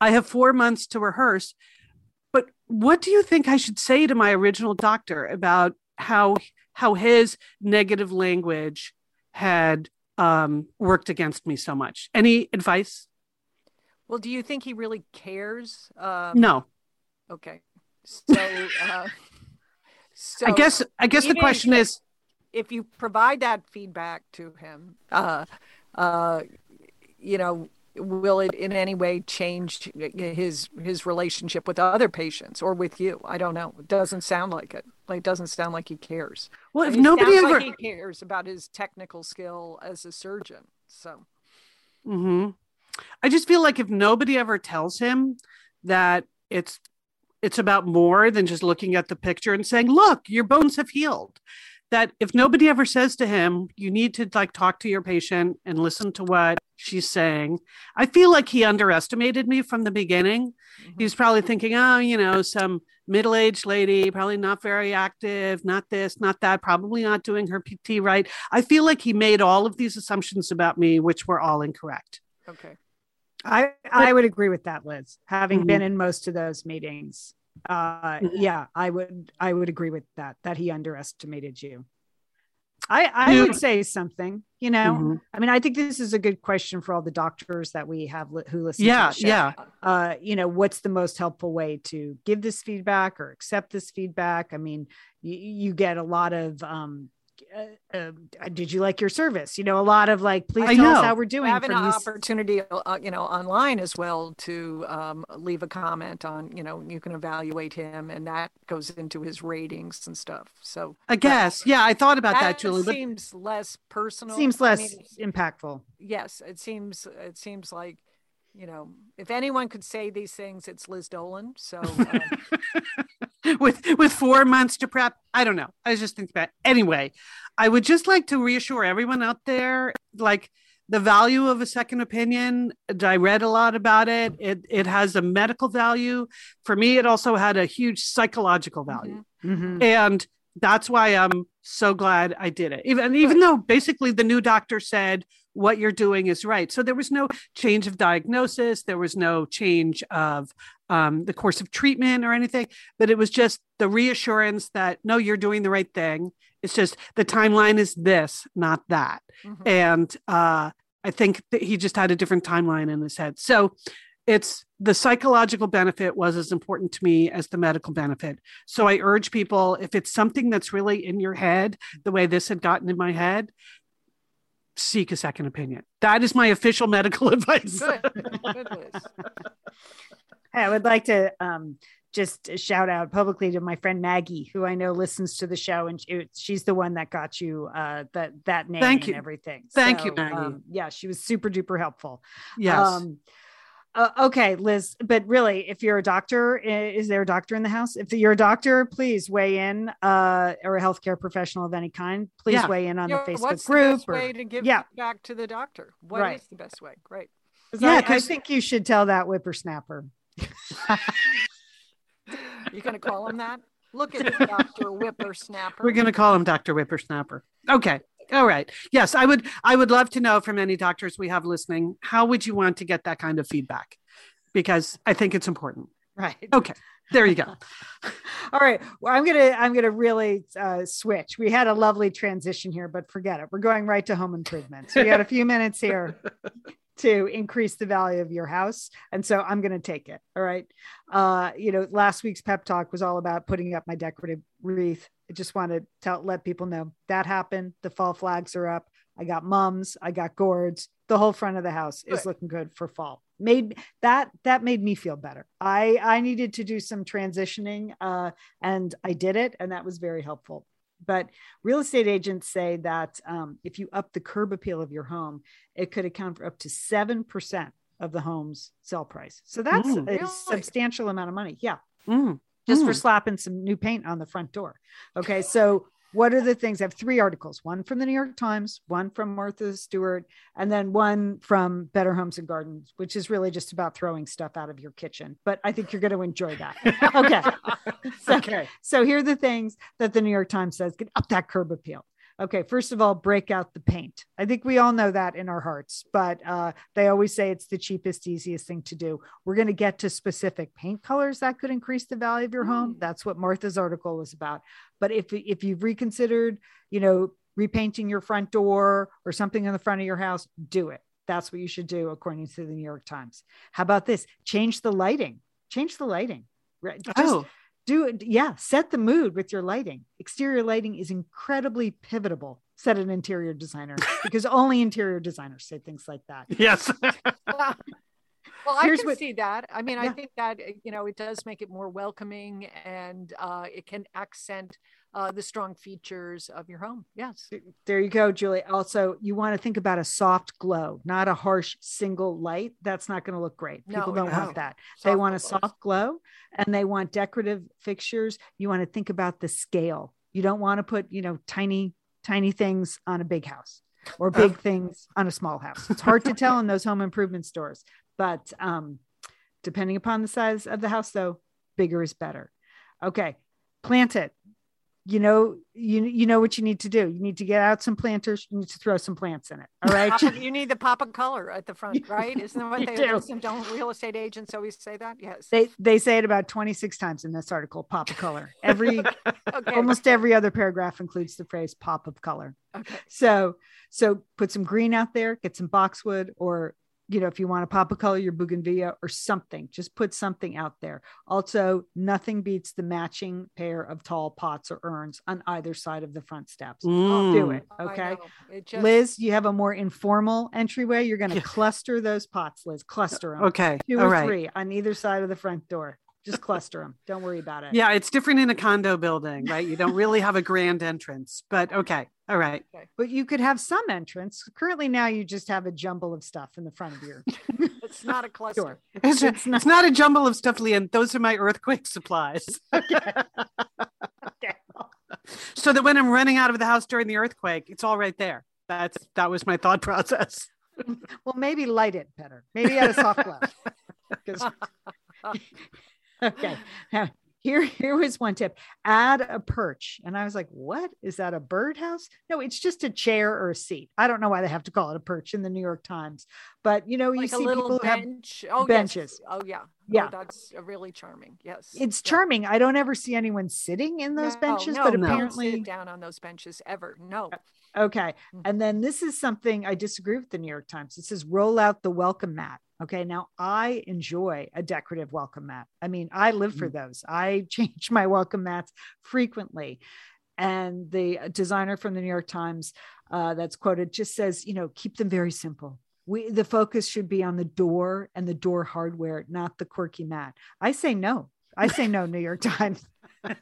I have four months to rehearse. But what do you think I should say to my original doctor about how how his negative language had um, worked against me so much? Any advice? Well, do you think he really cares? Um, no. Okay. So, uh, so I guess I guess the question if, is if you provide that feedback to him, uh, uh, you know, will it in any way change his his relationship with other patients or with you? I don't know. It doesn't sound like it. Like it doesn't sound like he cares. Well, if nobody ever like he cares about his technical skill as a surgeon, so. Hmm. I just feel like if nobody ever tells him that it's it's about more than just looking at the picture and saying, "Look, your bones have healed." That if nobody ever says to him, "You need to like talk to your patient and listen to what she's saying," I feel like he underestimated me from the beginning. Mm-hmm. He's probably thinking, "Oh, you know, some middle-aged lady, probably not very active, not this, not that, probably not doing her PT right." I feel like he made all of these assumptions about me, which were all incorrect. Okay. I I would agree with that, Liz. Having mm-hmm. been in most of those meetings, uh, mm-hmm. yeah, I would I would agree with that. That he underestimated you. I I would say something. You know, mm-hmm. I mean, I think this is a good question for all the doctors that we have li- who listen. Yeah, yeah. Uh, you know, what's the most helpful way to give this feedback or accept this feedback? I mean, you, you get a lot of um, uh, uh, did you like your service? You know, a lot of like, please I tell know. us how we're doing. Having an opportunity, uh, you know, online as well to um, leave a comment on, you know, you can evaluate him, and that goes into his ratings and stuff. So I guess, yeah, I thought about that, that Julie. Seems but... less personal. Seems less I mean, impactful. Yes, it seems. It seems like you know, if anyone could say these things, it's Liz Dolan. So, um... with with four months to prep, I don't know. I was just think that anyway. I would just like to reassure everyone out there, like the value of a second opinion. I read a lot about it. It it has a medical value. For me, it also had a huge psychological value, mm-hmm. and that's why I'm so glad I did it. Even even though basically the new doctor said what you're doing is right. So there was no change of diagnosis, there was no change of um, the course of treatment or anything, but it was just the reassurance that no, you're doing the right thing. It's just the timeline is this, not that. Mm-hmm. And uh, I think that he just had a different timeline in his head. So it's the psychological benefit was as important to me as the medical benefit. So I urge people if it's something that's really in your head, the way this had gotten in my head, seek a second opinion. That is my official medical advice. hey, I would like to um, just shout out publicly to my friend Maggie, who I know listens to the show, and she, she's the one that got you uh, that that name Thank you. and everything. Thank so, you, Maggie. Um, yeah, she was super duper helpful. Yes. Um, uh, okay, Liz, but really, if you're a doctor, is there a doctor in the house? If you're a doctor, please weigh in, uh, or a healthcare professional of any kind. Please yeah. weigh in on yeah, the Facebook what's group. What's the best or, way to give yeah. back to the doctor? What right. is the best way? Great. Yeah, I, I think you should tell that whippersnapper. You're going to call him that? Look at Dr. Whippersnapper. We're going to call him Dr. Whippersnapper. Okay. All right. Yes, I would I would love to know from any doctors we have listening, how would you want to get that kind of feedback? Because I think it's important. Right. Okay. There you go. All right. Well, I'm gonna I'm gonna really uh, switch. We had a lovely transition here, but forget it. We're going right to home improvement. So we got a few minutes here to increase the value of your house, and so I'm gonna take it. All right. Uh, you know, last week's pep talk was all about putting up my decorative wreath I just want to tell let people know that happened. The fall flags are up. I got mums, I got gourds. The whole front of the house is looking good for fall. Made that that made me feel better. I I needed to do some transitioning uh, and I did it and that was very helpful. But real estate agents say that um, if you up the curb appeal of your home, it could account for up to 7% of the home's sell price. So that's mm, a really? substantial amount of money. Yeah. Mm just mm. for slapping some new paint on the front door. Okay. So what are the things? I have three articles one from the New York Times, one from Martha Stewart, and then one from Better Homes and Gardens, which is really just about throwing stuff out of your kitchen. But I think you're going to enjoy that. Okay. so, Okay. so here are the things that the New York Times says get up that curb appeal. Okay, first of all, break out the paint. I think we all know that in our hearts, but uh, they always say it's the cheapest, easiest thing to do. We're going to get to specific paint colors that could increase the value of your home. That's what Martha's article was about. But if if you've reconsidered, you know, repainting your front door or something in the front of your house, do it. That's what you should do, according to the New York Times. How about this? Change the lighting. Change the lighting. Right. Just Oh, do it. Yeah. Set the mood with your lighting. Exterior lighting is incredibly pivotable, said an interior designer, because only interior designers say things like that. yes. well, I can what- see that. I mean, I think that uh, you know it does make it more welcoming, and uh, it can accent uh, the strong features of your home. Yes. There you go, Julie. Also, you want to think about a soft glow, not a harsh single light. That's not going to look great. People No, don't no. want that. they Soft want a glows. soft glow and they want decorative fixtures. You want to think about the scale. You don't want to put, you know, tiny, tiny things on a big house or big things on a small house. It's hard to tell in those home improvement stores, but um, depending upon the size of the house, though, bigger is better. Okay, plant it. You know, you you know what you need to do. You need to get out some planters. You need to throw some plants in it. All right. You need the pop of color at the front, right? Isn't that what they do. don't real estate agents always say that? Yes. they they say it about 26 times in this article pop of color every okay. almost every other paragraph includes the phrase pop of color okay. so so put some green out there get some boxwood or you know if you want to pop a color your bougainvillea or something just put something out there also nothing beats the matching pair of tall pots or urns on either side of the front steps do Mm. it I okay know. It just, liz you have a more informal entryway you're going to Yeah. cluster those pots liz cluster them Okay. two All or right. three on either side of the front door just cluster them don't worry about it Yeah, it's different in a condo building, right? You don't really have a grand entrance, but okay. All right. but you could have some entrance. Currently, now you just have a jumble of stuff in the front of your it's not a cluster. door. It's, It's it's, not- not, a jumble of stuff, Lian. Those are my earthquake supplies. Okay. So that when I'm running out of the house during the earthquake, it's all right there. That's that was my thought process. Well, maybe light it better. Maybe add a soft glow. okay. Now, here, here was one tip: add a perch. And I was like, "What is that? A birdhouse? No, it's just a chair or a seat. I don't know why they have to call it a perch in the New York Times, but you know, you Like a see little people who have oh, benches. Yes. Oh, yeah. Yeah. Oh, that's uh, really charming. Yes. it's Yeah. charming. I don't ever see anyone sitting in those No, benches, no, but don't apparently down on those benches ever. No. Okay. Mhm. And then this is something I disagree with the New York Times. It says roll out the welcome mat. Okay. Now I enjoy a decorative welcome mat. I mean, I live for those. I change my welcome mats frequently. And the designer from the New York Times uh, that's quoted just says, you know, keep them very simple. We, the focus should be on the door and the door hardware, not the quirky mat. I say no. I say no, New York Times.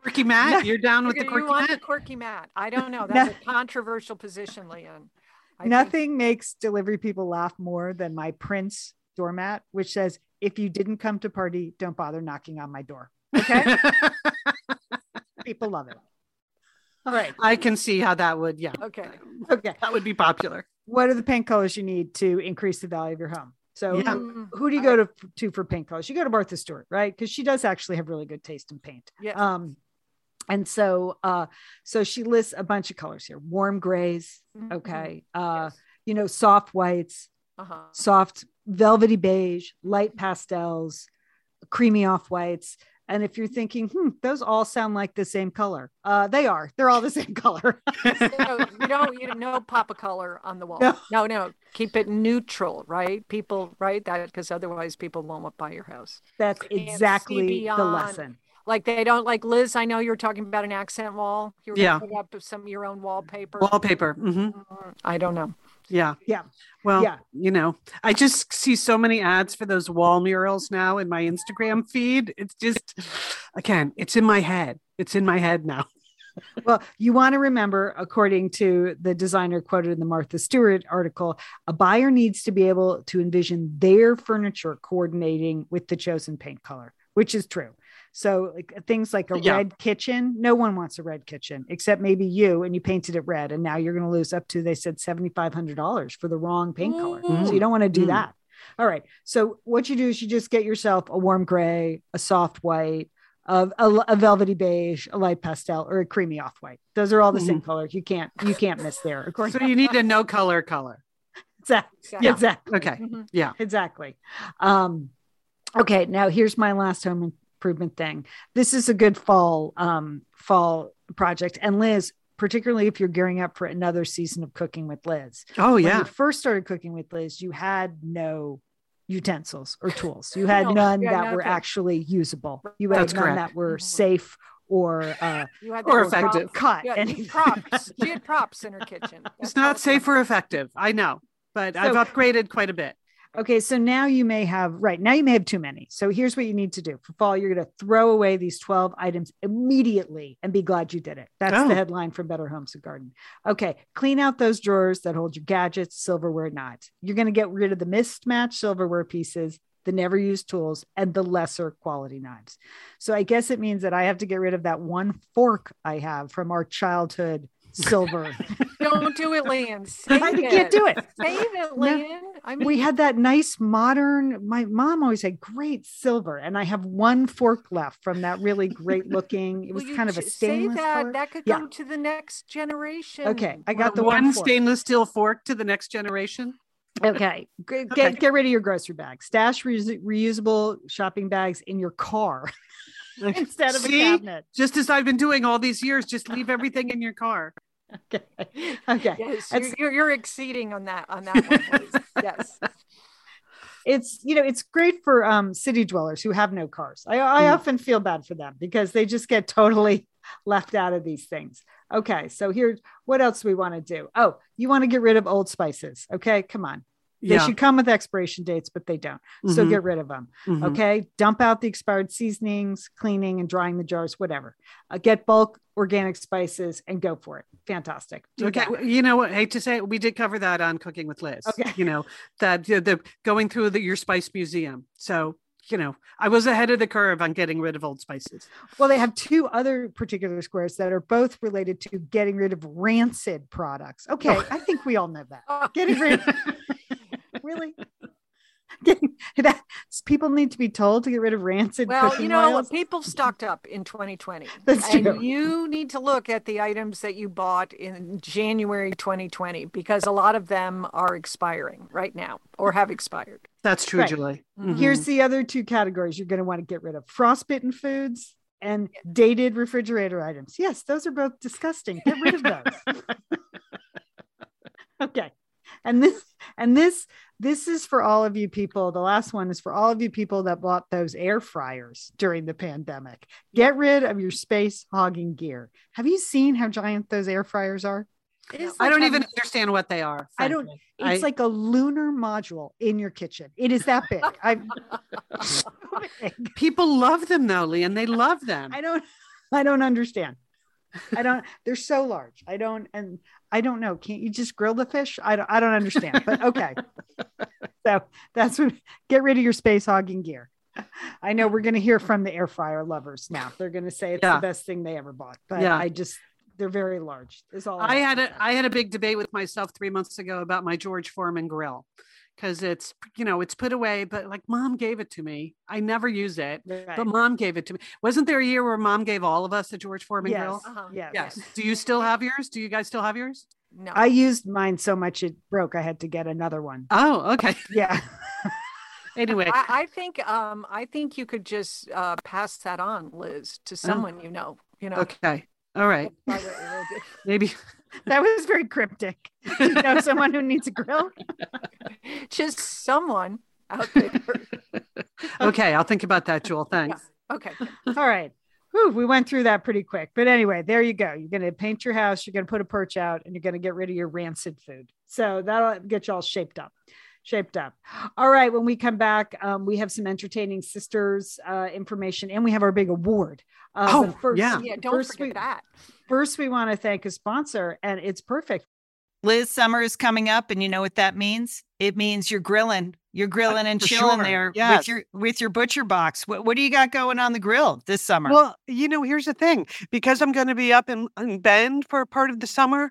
Quirky Matt, you're down with the you quirky want the quirky mat. I don't know. That's a controversial position, Lian I think- Nothing makes delivery people laugh more than my Prince doormat, which says, if you didn't come to party, don't bother knocking on my door. Okay. people love it. All right. I can see how that would, yeah, Okay. Okay. that would be popular. What are the paint colors you need to increase the value of your home? So Yeah. who, Mm, who do you go to, to for paint colors? You go to Martha Stewart, right? Because she does actually have really good taste in paint. Yeah. Um, and so uh so she lists a bunch of colors here warm grays Mhm. okay uh Yes. you know soft whites Uh-huh. soft velvety beige, light pastels, creamy off whites. And if you're thinking, hmm, those all sound like the same color, uh, they are. They're all the same color. So you don't you no pop a color on the wall. No. No. no, Keep it neutral, right? People, right? That because otherwise people won't buy your house. That's Can't exactly the lesson. Like they don't like Liz. I know you were talking about an accent wall. You were Yeah. gonna put up some of your own wallpaper. Wallpaper. hmm Mm, I don't know. Yeah. Yeah. Well, Yeah. you know, I just see so many ads for those wall murals now in my Instagram feed. It's just, again, it's in my head. It's in my head now. Well, you want to remember, according to the designer quoted in the Martha Stewart article, a buyer needs to be able to envision their furniture coordinating with the chosen paint color. which is true. So like things like a Yeah. red kitchen, no one wants a red kitchen except maybe you, and you painted it red, and now you're going to lose up to they said seventy five hundred dollars for the wrong paint color. So you don't want to do Mm. that. All right. So what you do is you just get yourself a warm gray, a soft white, a, a, a velvety beige, a light pastel, or a creamy off white. Those are all the same colors. You can't you can't miss there. Of course, So you need a no color color. exactly. Exactly. exactly. Okay. Mhm. Yeah. Exactly. Um, okay, now here's my last home improvement thing. This is a good fall um, fall project. And Liz, particularly if you're gearing up for another season of cooking with Liz. Oh When yeah. you first started cooking with Liz, you had no utensils or tools. You had No, none yeah, that were actually usable. You had That's none correct. that were Mhm. safe or uh, You had Or effective. props. cut. Yeah, anything. props. She had props in her kitchen. It's not safe or effective. I know, but I've upgraded quite a bit. Okay, so now you may have right now you may have too many. So here's what you need to do for fall: you're going to throw away these 12 items immediately and be glad you did it. That's Oh. the headline from Better Homes and Garden. Okay, clean out those drawers that hold your gadgets, silverware, not. You're going to get rid of the mismatched silverware pieces, the never used tools, and the lesser quality knives. So I guess it means that I have to get rid of that one fork I have from our childhood silver. Don't do it, Lian. Save I it. can't do it. Save it, No. Lian. I mean, we had that nice modern my mom always had great silver and i have one fork left from that really great looking it was you kind of a stainless Say that. color. That could Yeah. go to the next generation. okay i got the one one stainless steel fork to the next generation. okay G- get, get rid of your grocery bag stash reus- reusable shopping bags in your car instead of See? a cabinet Just as I've been doing all these years, just leave everything in your car. okay. Okay. Yes, That's- you're, you're, exceeding on that on that one. Yes. it's you know it's great for um city dwellers who have no cars. I, I Mm. often feel bad for them because they just get totally left out of these things. Okay so here what else do we want to do? Oh you want to get rid of old spices. Okay come on they Yeah. should come with expiration dates but they don't so Mhm, get rid of them mhm. okay dump out the expired seasonings cleaning and drying the jars whatever uh, get bulk organic spices and go for it fantastic Do Okay, that. you know what? Hate to say it, we did cover that on Cooking with Liz. Okay. you know that the, the going through the your spice museum. So you know, I was ahead of the curve on getting rid of old spices. Well, they have two other particular squares that are both related to getting rid of rancid products. Okay, Oh. I think we all know that. Oh, Getting rid really that people need to be told to get rid of rancid well, you know, oils. people stocked up in 2020. That's and true. you need to look at the items that you bought in January 2020 because a lot of them are expiring right now or have expired. That's true, Right. Julie. Mhm. Here's the other two categories you're going to want to get rid of: frostbitten foods and dated refrigerator items. Yes, those are both disgusting. Get rid of those. okay. And this and this this is for all of you people. The last one is for all of you people that bought those air fryers during the pandemic. Get rid of your space hogging gear. Have you seen how giant those air fryers are? It is I don't having- even understand what they are. I don't- It's I- like a lunar module in your kitchen. It is that big. I people love them though, Lee, and they love them. I don't I don't understand. I don't they're so large. I don't and I don't know. Can't you just grill the fish? I don't I don't understand. But okay. so that's what get rid of your space hogging gear. I know we're gonna hear from the air fryer lovers now. They're gonna say it's Yeah. the best thing they ever bought. But Yeah. I just they're very large. Is all I have had to a. I had a big debate with myself three months ago about my George Foreman grill because it's you know it's put away, but like mom gave it to me. I never use it, Right. but mom gave it to me. Wasn't there a year where mom gave all of us a George Foreman yes. grill? Uh-huh. yes. Yes. Do you still have yours? Do you guys still have yours? No. I used mine so much it broke. I had to get another one. Oh, okay. Yeah. Anyway, I, I think um I think you could just uh pass that on, Liz, to someone you know. You know. okay. All right. Maybe that was very cryptic. you know someone who needs a grill? just someone out there. okay. I'll think about that, Jewel. Thanks. Okay. All right. Whew, we went through that pretty quick. But anyway, there you go. You're going to paint your house, you're going to put a perch out, and you're going to get rid of your rancid food. So that'll get you all shaped up. Shaped up. All right. When we come back, um, we have some entertaining sisters uh, information and we have our big award. Uh, Oh, first, yeah. Yeah, don't first forget we, that. First, we want to thank a sponsor, and it's perfect Liz, summer is coming up, and you know what that means? It means you're grilling. You're grilling and for chilling sure. there Yes. with your with your butcher box. What what do you got going on the grill this summer? Well, you know, here's the thing because I'm going to be up in, in Bend for part of the summer,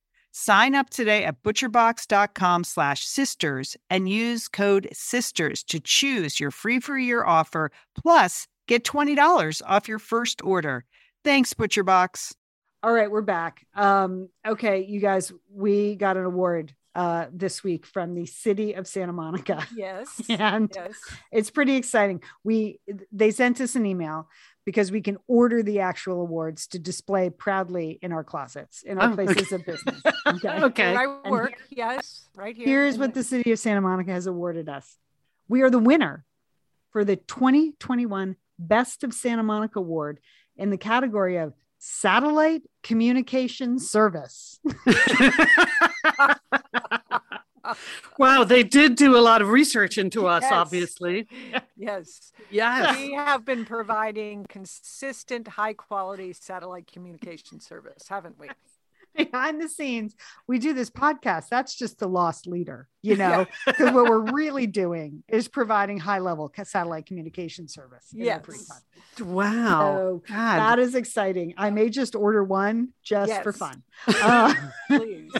Sign up today at butcherbox.com slash sisters and use code sisters to choose your free for a year offer plus get $20 off your first order. Thanks, ButcherBox. All right, we're back. Um, okay, you guys, we got an award uh, this week from the city of Santa Monica. Yes. And Yes. it's pretty exciting. We they sent us an email because we can order the actual awards to display proudly in our closets, in our Oh, okay. places of business. Okay. Okay. Where I And work. Yes. Right here. Here's what the city of Santa Monica has awarded us. We are the winner for the 2021 Best of Santa Monica Award in the category of Satellite Communication Service. Wow, they did do a lot of research into us, Yes. obviously. Yes. Yes. We have been providing consistent, high quality satellite communication service, haven't we? Behind the scenes, we do this podcast. That's just the lost leader, you know, because what we're really doing is providing high level satellite communication service. in our free Yes. Wow. So God. that is exciting. I may just order one just for fun. Uh, Please.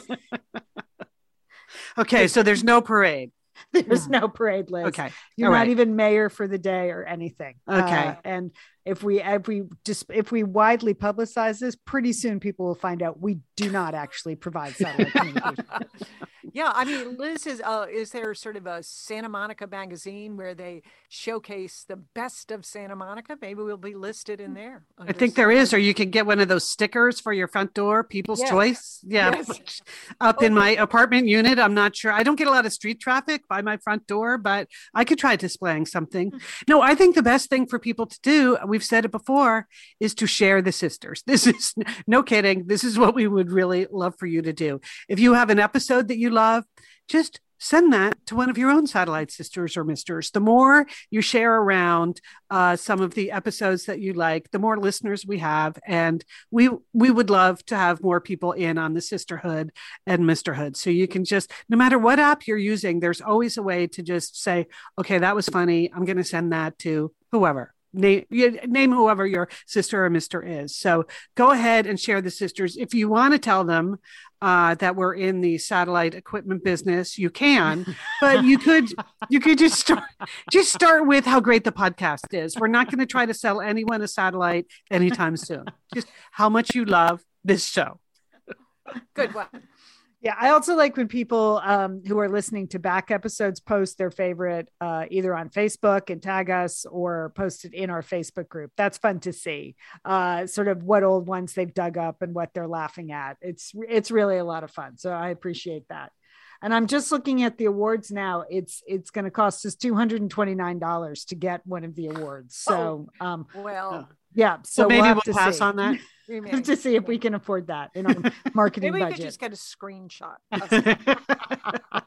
Okay, so there's no parade. there's no parade list. Okay. You're all not right. even mayor for the day or anything. Okay. Uh, and if we if we just if we widely publicize this, pretty soon people will find out we do not actually provide satellite communication. yeah, I mean, Liz is uh, is there sort of a Santa Monica magazine where they showcase the best of Santa Monica? Maybe we'll be listed in there. I think there is, or you can get one of those stickers for your front door, People's Yes. Choice. Yeah. Yes. Up in my apartment unit. I'm not sure. I don't get a lot of street traffic by my front door, but I could try displaying something. No, I think the best thing for people to do, we've said it before, is to share the sisters. This is no kidding. This is what we would really love for you to do. If you have an episode that you love, just send that to one of your own satellite sisters or misters. The more you share around uh, some of the episodes that you like, the more listeners we have, and we we would love to have more people in on the sisterhood and misterhood. So you can just, no matter what app you're using, there's always a way to just say, okay, that was funny. I'm going to send that to whoever. Name, name whoever your sister or mister is. So go ahead and share the sisters. If you want to tell them uh, that we're in the satellite equipment business, you can. But you could you could just start just start with how great the podcast is. We're not going to try to sell anyone a satellite anytime soon. Just how much you love this show. good one. Yeah, I also like when people um, who are listening to back episodes post their favorite uh, either on Facebook and tag us or post it in our Facebook group. That's fun to see. Uh, sort of what old ones they've dug up and what they're laughing at. It's it's really a lot of fun. So I appreciate that. And I'm just looking at the awards now. It's it's going to cost us two hundred and twenty nine dollars to get one of the awards. So um, Well, yeah, so So maybe we'll, we'll, have to pass see. on that. we may. to see if we can afford that in our marketing Maybe we budget. could just get a screenshot.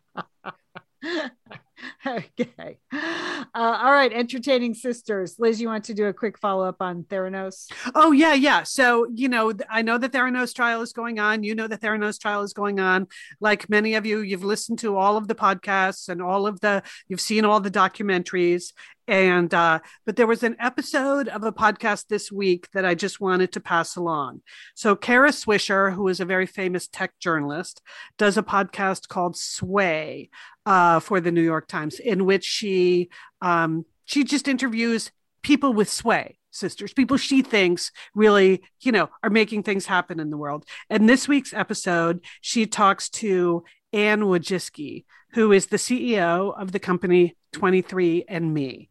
okay. Uh, all right, entertaining sisters. Liz, you want to do a quick follow up on Theranos? Oh yeah, yeah. So you know, I know the Theranos trial is going on. You know the Theranos trial is going on. Like many of you, you've listened to all of the podcasts and all of the, you've seen all the documentaries, and uh, but there was an episode of a podcast this week that I just wanted to pass along. So Kara Swisher, who is a very famous tech journalist, does a podcast called Sway uh, for the New York Times, in which she um, she just interviews people with sway sisters, people she thinks really, you know, are making things happen in the world. And this week's episode, she talks to Anne Wojcicki, who is the CEO of the company 23andMe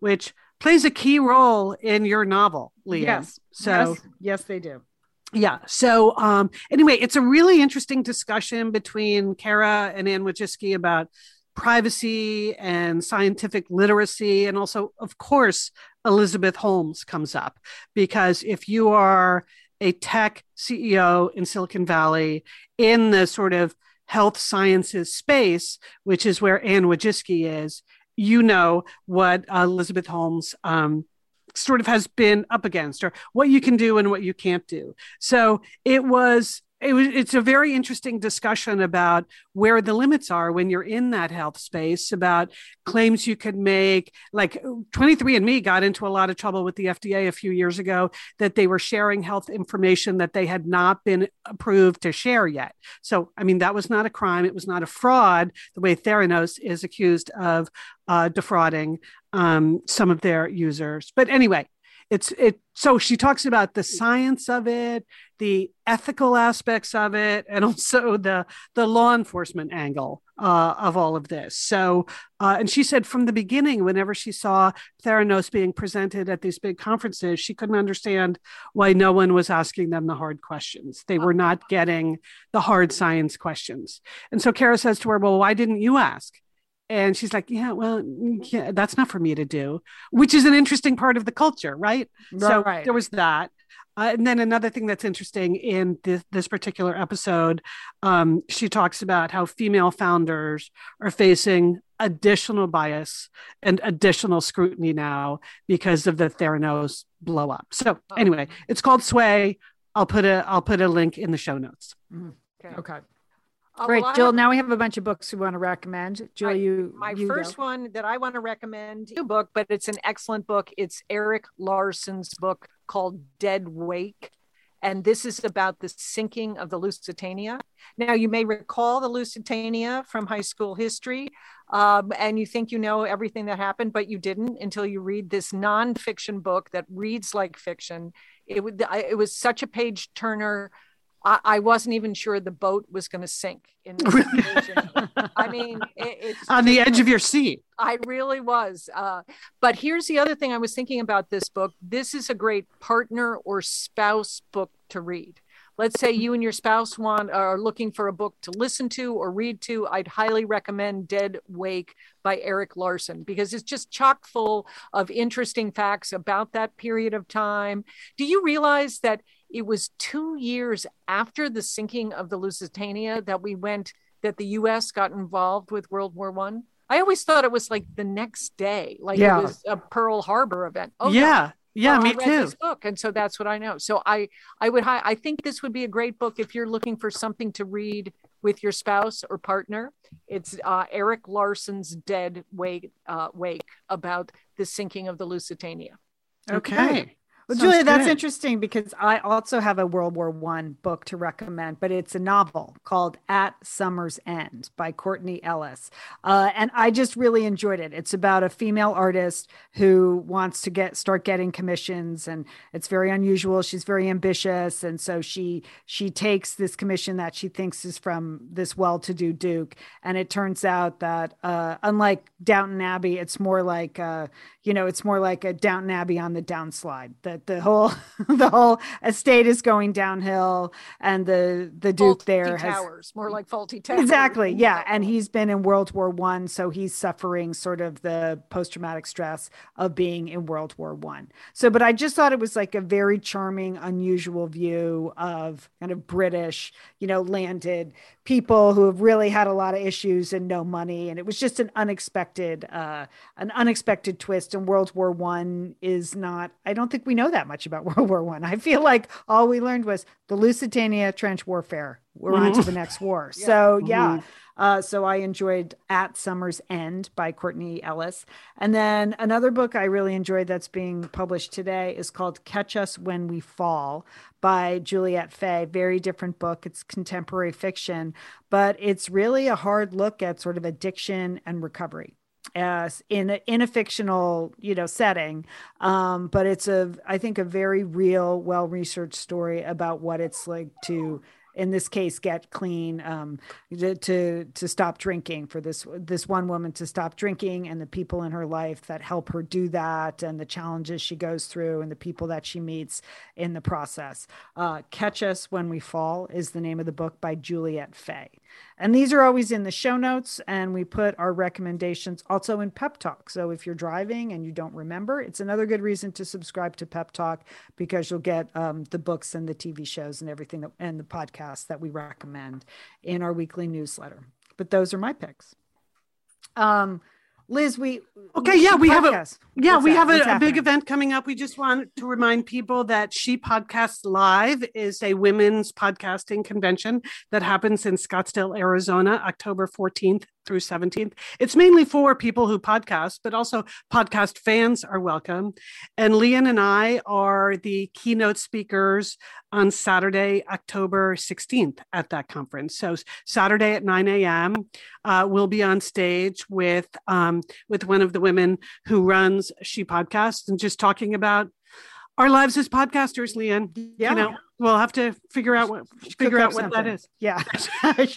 which plays a key role in your novel, Lian. Yes. So yes, yes, they do. Yeah. So um, anyway, it's a really interesting discussion between Kara and Anne Wojcicki about privacy and scientific literacy. And also, of course, Elizabeth Holmes comes up because if you are a tech CEO in Silicon Valley in the sort of health sciences space, which is where Anne Wojcicki is, you know what Elizabeth Holmes um, sort of has been up against, or what you can do and what you can't do. So it was it was it's a very interesting discussion about where the limits are when you're in that health space about claims you could make. Like 23andme got into a lot of trouble with the fda a few years ago that they were sharing health information that they had not been approved to share yet. So i mean that was not a crime. It was not a fraud. The way theranos is accused of uh, defrauding um, some of their users. But anyway it's it so she talks about the science of it the ethical aspects of it and also the the law enforcement angle uh, of all of this. So uh, and she said from the beginning whenever she saw theranos being presented at these big conferences she couldn't understand why no one was asking them the hard questions. They were not getting the hard science questions. And so kara says to her well why didn't you ask and she's like yeah well yeah, that's not for me to do which is an interesting part of the culture right, Right, so right. there was that. Uh, and then another thing that's interesting in this, this particular episode um, she talks about how female founders are facing additional bias and additional scrutiny now because of the theranos blow up. So anyway it's called sway. I'll put a i'll put a link in the show notes. Okay. Okay. Great, Jill. Now we have a bunch of books we want to recommend. Jill, My- you my you first go. one that I want to recommend a book, but it's an excellent book. It's Erik Larson's book called Dead Wake. And this is about the sinking of the Lusitania. Now, you may recall the Lusitania from high school history, um, and you think you know everything that happened, but you didn't until you read this nonfiction book that reads like fiction. It, would, it was such a page turner. I, I wasn't even sure the boat was going to sink. In. I mean, it, it's on the edge of your seat I really was. Uh, but here's the other thing I was thinking about this book. This is a great partner or spouse book to read. Let's say you and your spouse want are looking for a book to listen to or read to. I'd highly recommend Dead Wake by Erik Larson because it's just chock full of interesting facts about that period of time. Do you realize that it was two years after the sinking of the Lusitania that we went that the U.S. got involved with World War One? I always thought it was like the next day, like Yeah. it was a Pearl Harbor event. Oh no. yeah yeah me I too book, and so that's what I know. So I, I would, hi- I think this would be a great book if you're looking for something to read with your spouse or partner. It's uh, Erik Larson's Dead Wake, uh, Wake about the sinking of the Lusitania. okay Well, Sounds Julie, that's interesting because I also have a World War One book to recommend, but it's a novel called At Summer's End by Courtney Ellis, uh, and I just really enjoyed it. It's about a female artist who wants to get start getting commissions, and it's very unusual. She's very ambitious, and so she she takes this commission that she thinks is from this well-to-do duke, and it turns out that uh, unlike Downton Abbey, it's more like uh, you know, it's more like a Downton Abbey on the downslide. The that the whole the whole estate is going downhill and the the duke faulty there has towers, more like Fawlty Towers. exactly yeah and he's been in world war one so he's suffering sort of the post-traumatic stress of being in world war one so but i just thought it was like a very charming unusual view of kind of british you know landed people who have really had a lot of issues and no money and it was just an unexpected uh an unexpected twist and world war one is not i don't think we know that much about world war one I. I feel like all we learned was the lusitania trench warfare we're on to the next war Yeah. so yeah uh, so I enjoyed At Summer's End by Courtney Ellis. And then another book I really enjoyed that's being published today is called Catch Us When We Fall by Juliette Fay. Very different book. It's contemporary fiction, but it's really a hard look at sort of addiction and recovery as in a, in a fictional you know setting. Um but it's a i think a very real well researched story about what it's like to in this case get clean um to, to to stop drinking for this this one woman to stop drinking and the people in her life that help her do that and the challenges she goes through and the people that she meets in the process. Uh catch us when we fall is the name of the book by juliette fay and these are always in the show notes, and we put our recommendations also in Pep Talk. So if you're driving and you don't remember, it's another good reason to subscribe to Pep Talk because you'll get um, the books and the TV shows and everything that, and the podcasts that we recommend in our weekly newsletter. But those are my picks. Um, Liz, we Okay, yeah, we have a- Yeah, What's we have a, a big event coming up. We just want to remind people that She Podcasts Live is a women's podcasting convention that happens in Scottsdale, Arizona, October 14th through 17th. It's mainly for people who podcast, but also podcast fans are welcome. And Lian and I are the keynote speakers on Saturday, October 16th at that conference. So Saturday at 9 a.m., uh, we'll be on stage with um, with one of the women who runs She Podcasts and just talking about our lives as podcasters, Lian. Yeah. You know, we'll have to figure out what figure out what that something. is. Yeah.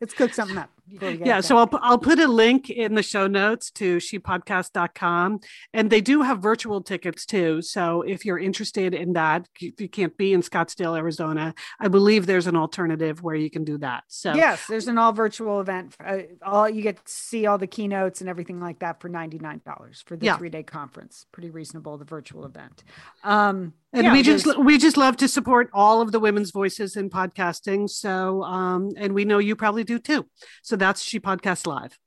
Let's cook something up. before we get Yeah, so. I'll I'll put a link in the show notes to shepodcast.com and they do have virtual tickets too. So if you're interested in that, if you can't be in Scottsdale, Arizona, I believe there's an alternative where you can do that. So Yes, there's an all virtual event. Uh, all you get to see all the keynotes and everything like that for ninety nine dollars for the Yeah. three day conference. Pretty reasonable, the virtual event. Um, and yeah, we just we just love to support all of the women's voices in podcasting. So um and we know you probably do too. So that's She Podcast Live.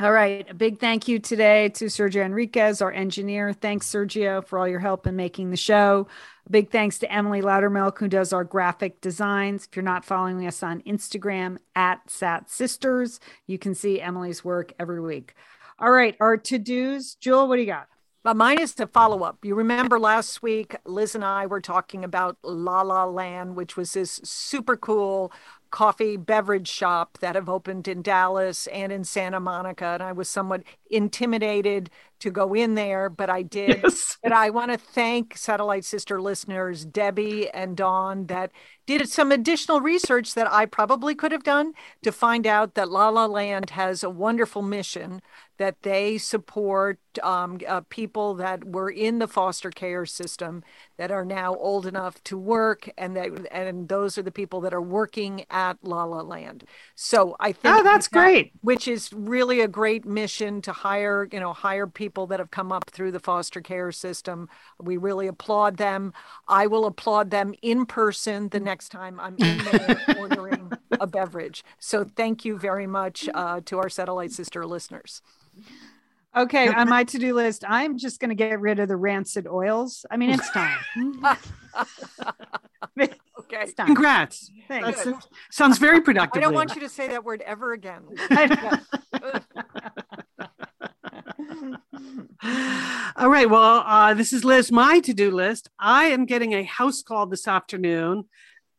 all right. A big thank you today to Sergio Enriquez, our engineer. Thanks, Sergio, for all your help in making the show. A big thanks to Emily Loudermilk, who does our graphic designs. If you're not following us on Instagram at Sat Sisters, you can see Emily's work every week. All right, our to dos. Julie, what do you got? But mine is the follow up. You remember last week, Liz and I were talking about La La Land, which was this super cool coffee beverage shop that have opened in Dallas and in Santa Monica. And I was somewhat intimidated to go in there, but I did. But I want to thank Satellite Sister listeners, Debbie and Dawn, that did some additional research that I probably could have done to find out that La La Land has a wonderful mission that they support um, uh, people that were in the foster care system that are now old enough to work, and that and those are the people that are working at La La Land. So I think Oh, that's that- great. which is really a great mission to hire you know hire people that have come up through the foster care system we really applaud them i will applaud them in person the next time i'm in there ordering a beverage so thank you very much uh, to our satellite sister listeners Okay, on my to do list, I'm just going to get rid of the rancid oils. I mean, it's time. okay it's time. Congrats. Thanks. Sounds very productive. i don't want you to say that word ever again All right. Well, uh, this is Liz, my to do list. I am getting a house call this afternoon.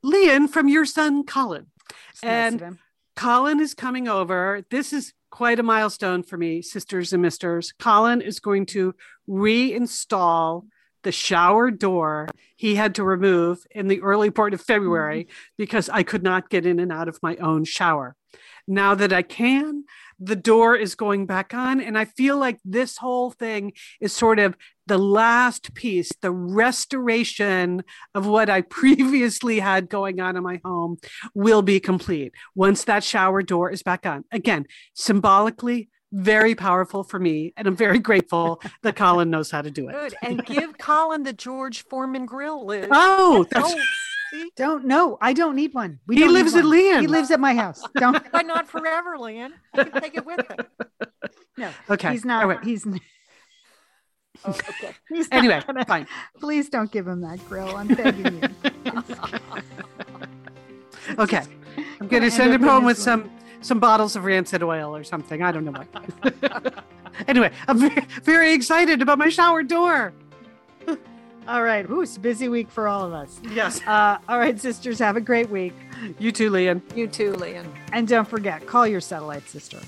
Lian from your son, Colin. It's And him. Colin is coming over. This is quite a milestone for me, sisters and misters. Colin is going to reinstall the shower door he had to remove in the early part of February because I could not get in and out of my own shower. Now that I can, the door is going back on. And I feel like this whole thing is sort of the last piece, the restoration of what I previously had going on in my home will be complete once that shower door is back on. Again, symbolically, very powerful for me. And I'm very grateful that Colin knows how to do it. Good. And give Colin the George Foreman grill, Liz. Oh, that's Oh, see? Don't know. I don't need one. We He don't lives at one. Lian. He lives at my house. Don't. But not forever, Lian. You can take it with him. No, okay. he's not. All right. He's. Oh, okay. He's Anyway, gonna- fine. Please don't give him that grill. I'm begging you. Okay. I'm going gonna send him home with this some some bottles of rancid oil or something. I don't know what. anyway, I'm very, very excited about my shower door. All right. Ooh, it's a busy week for all of us. Yes. Uh, all right, sisters, have a great week. You too, Lian. You too, Lian. And don't forget, call your satellite sister.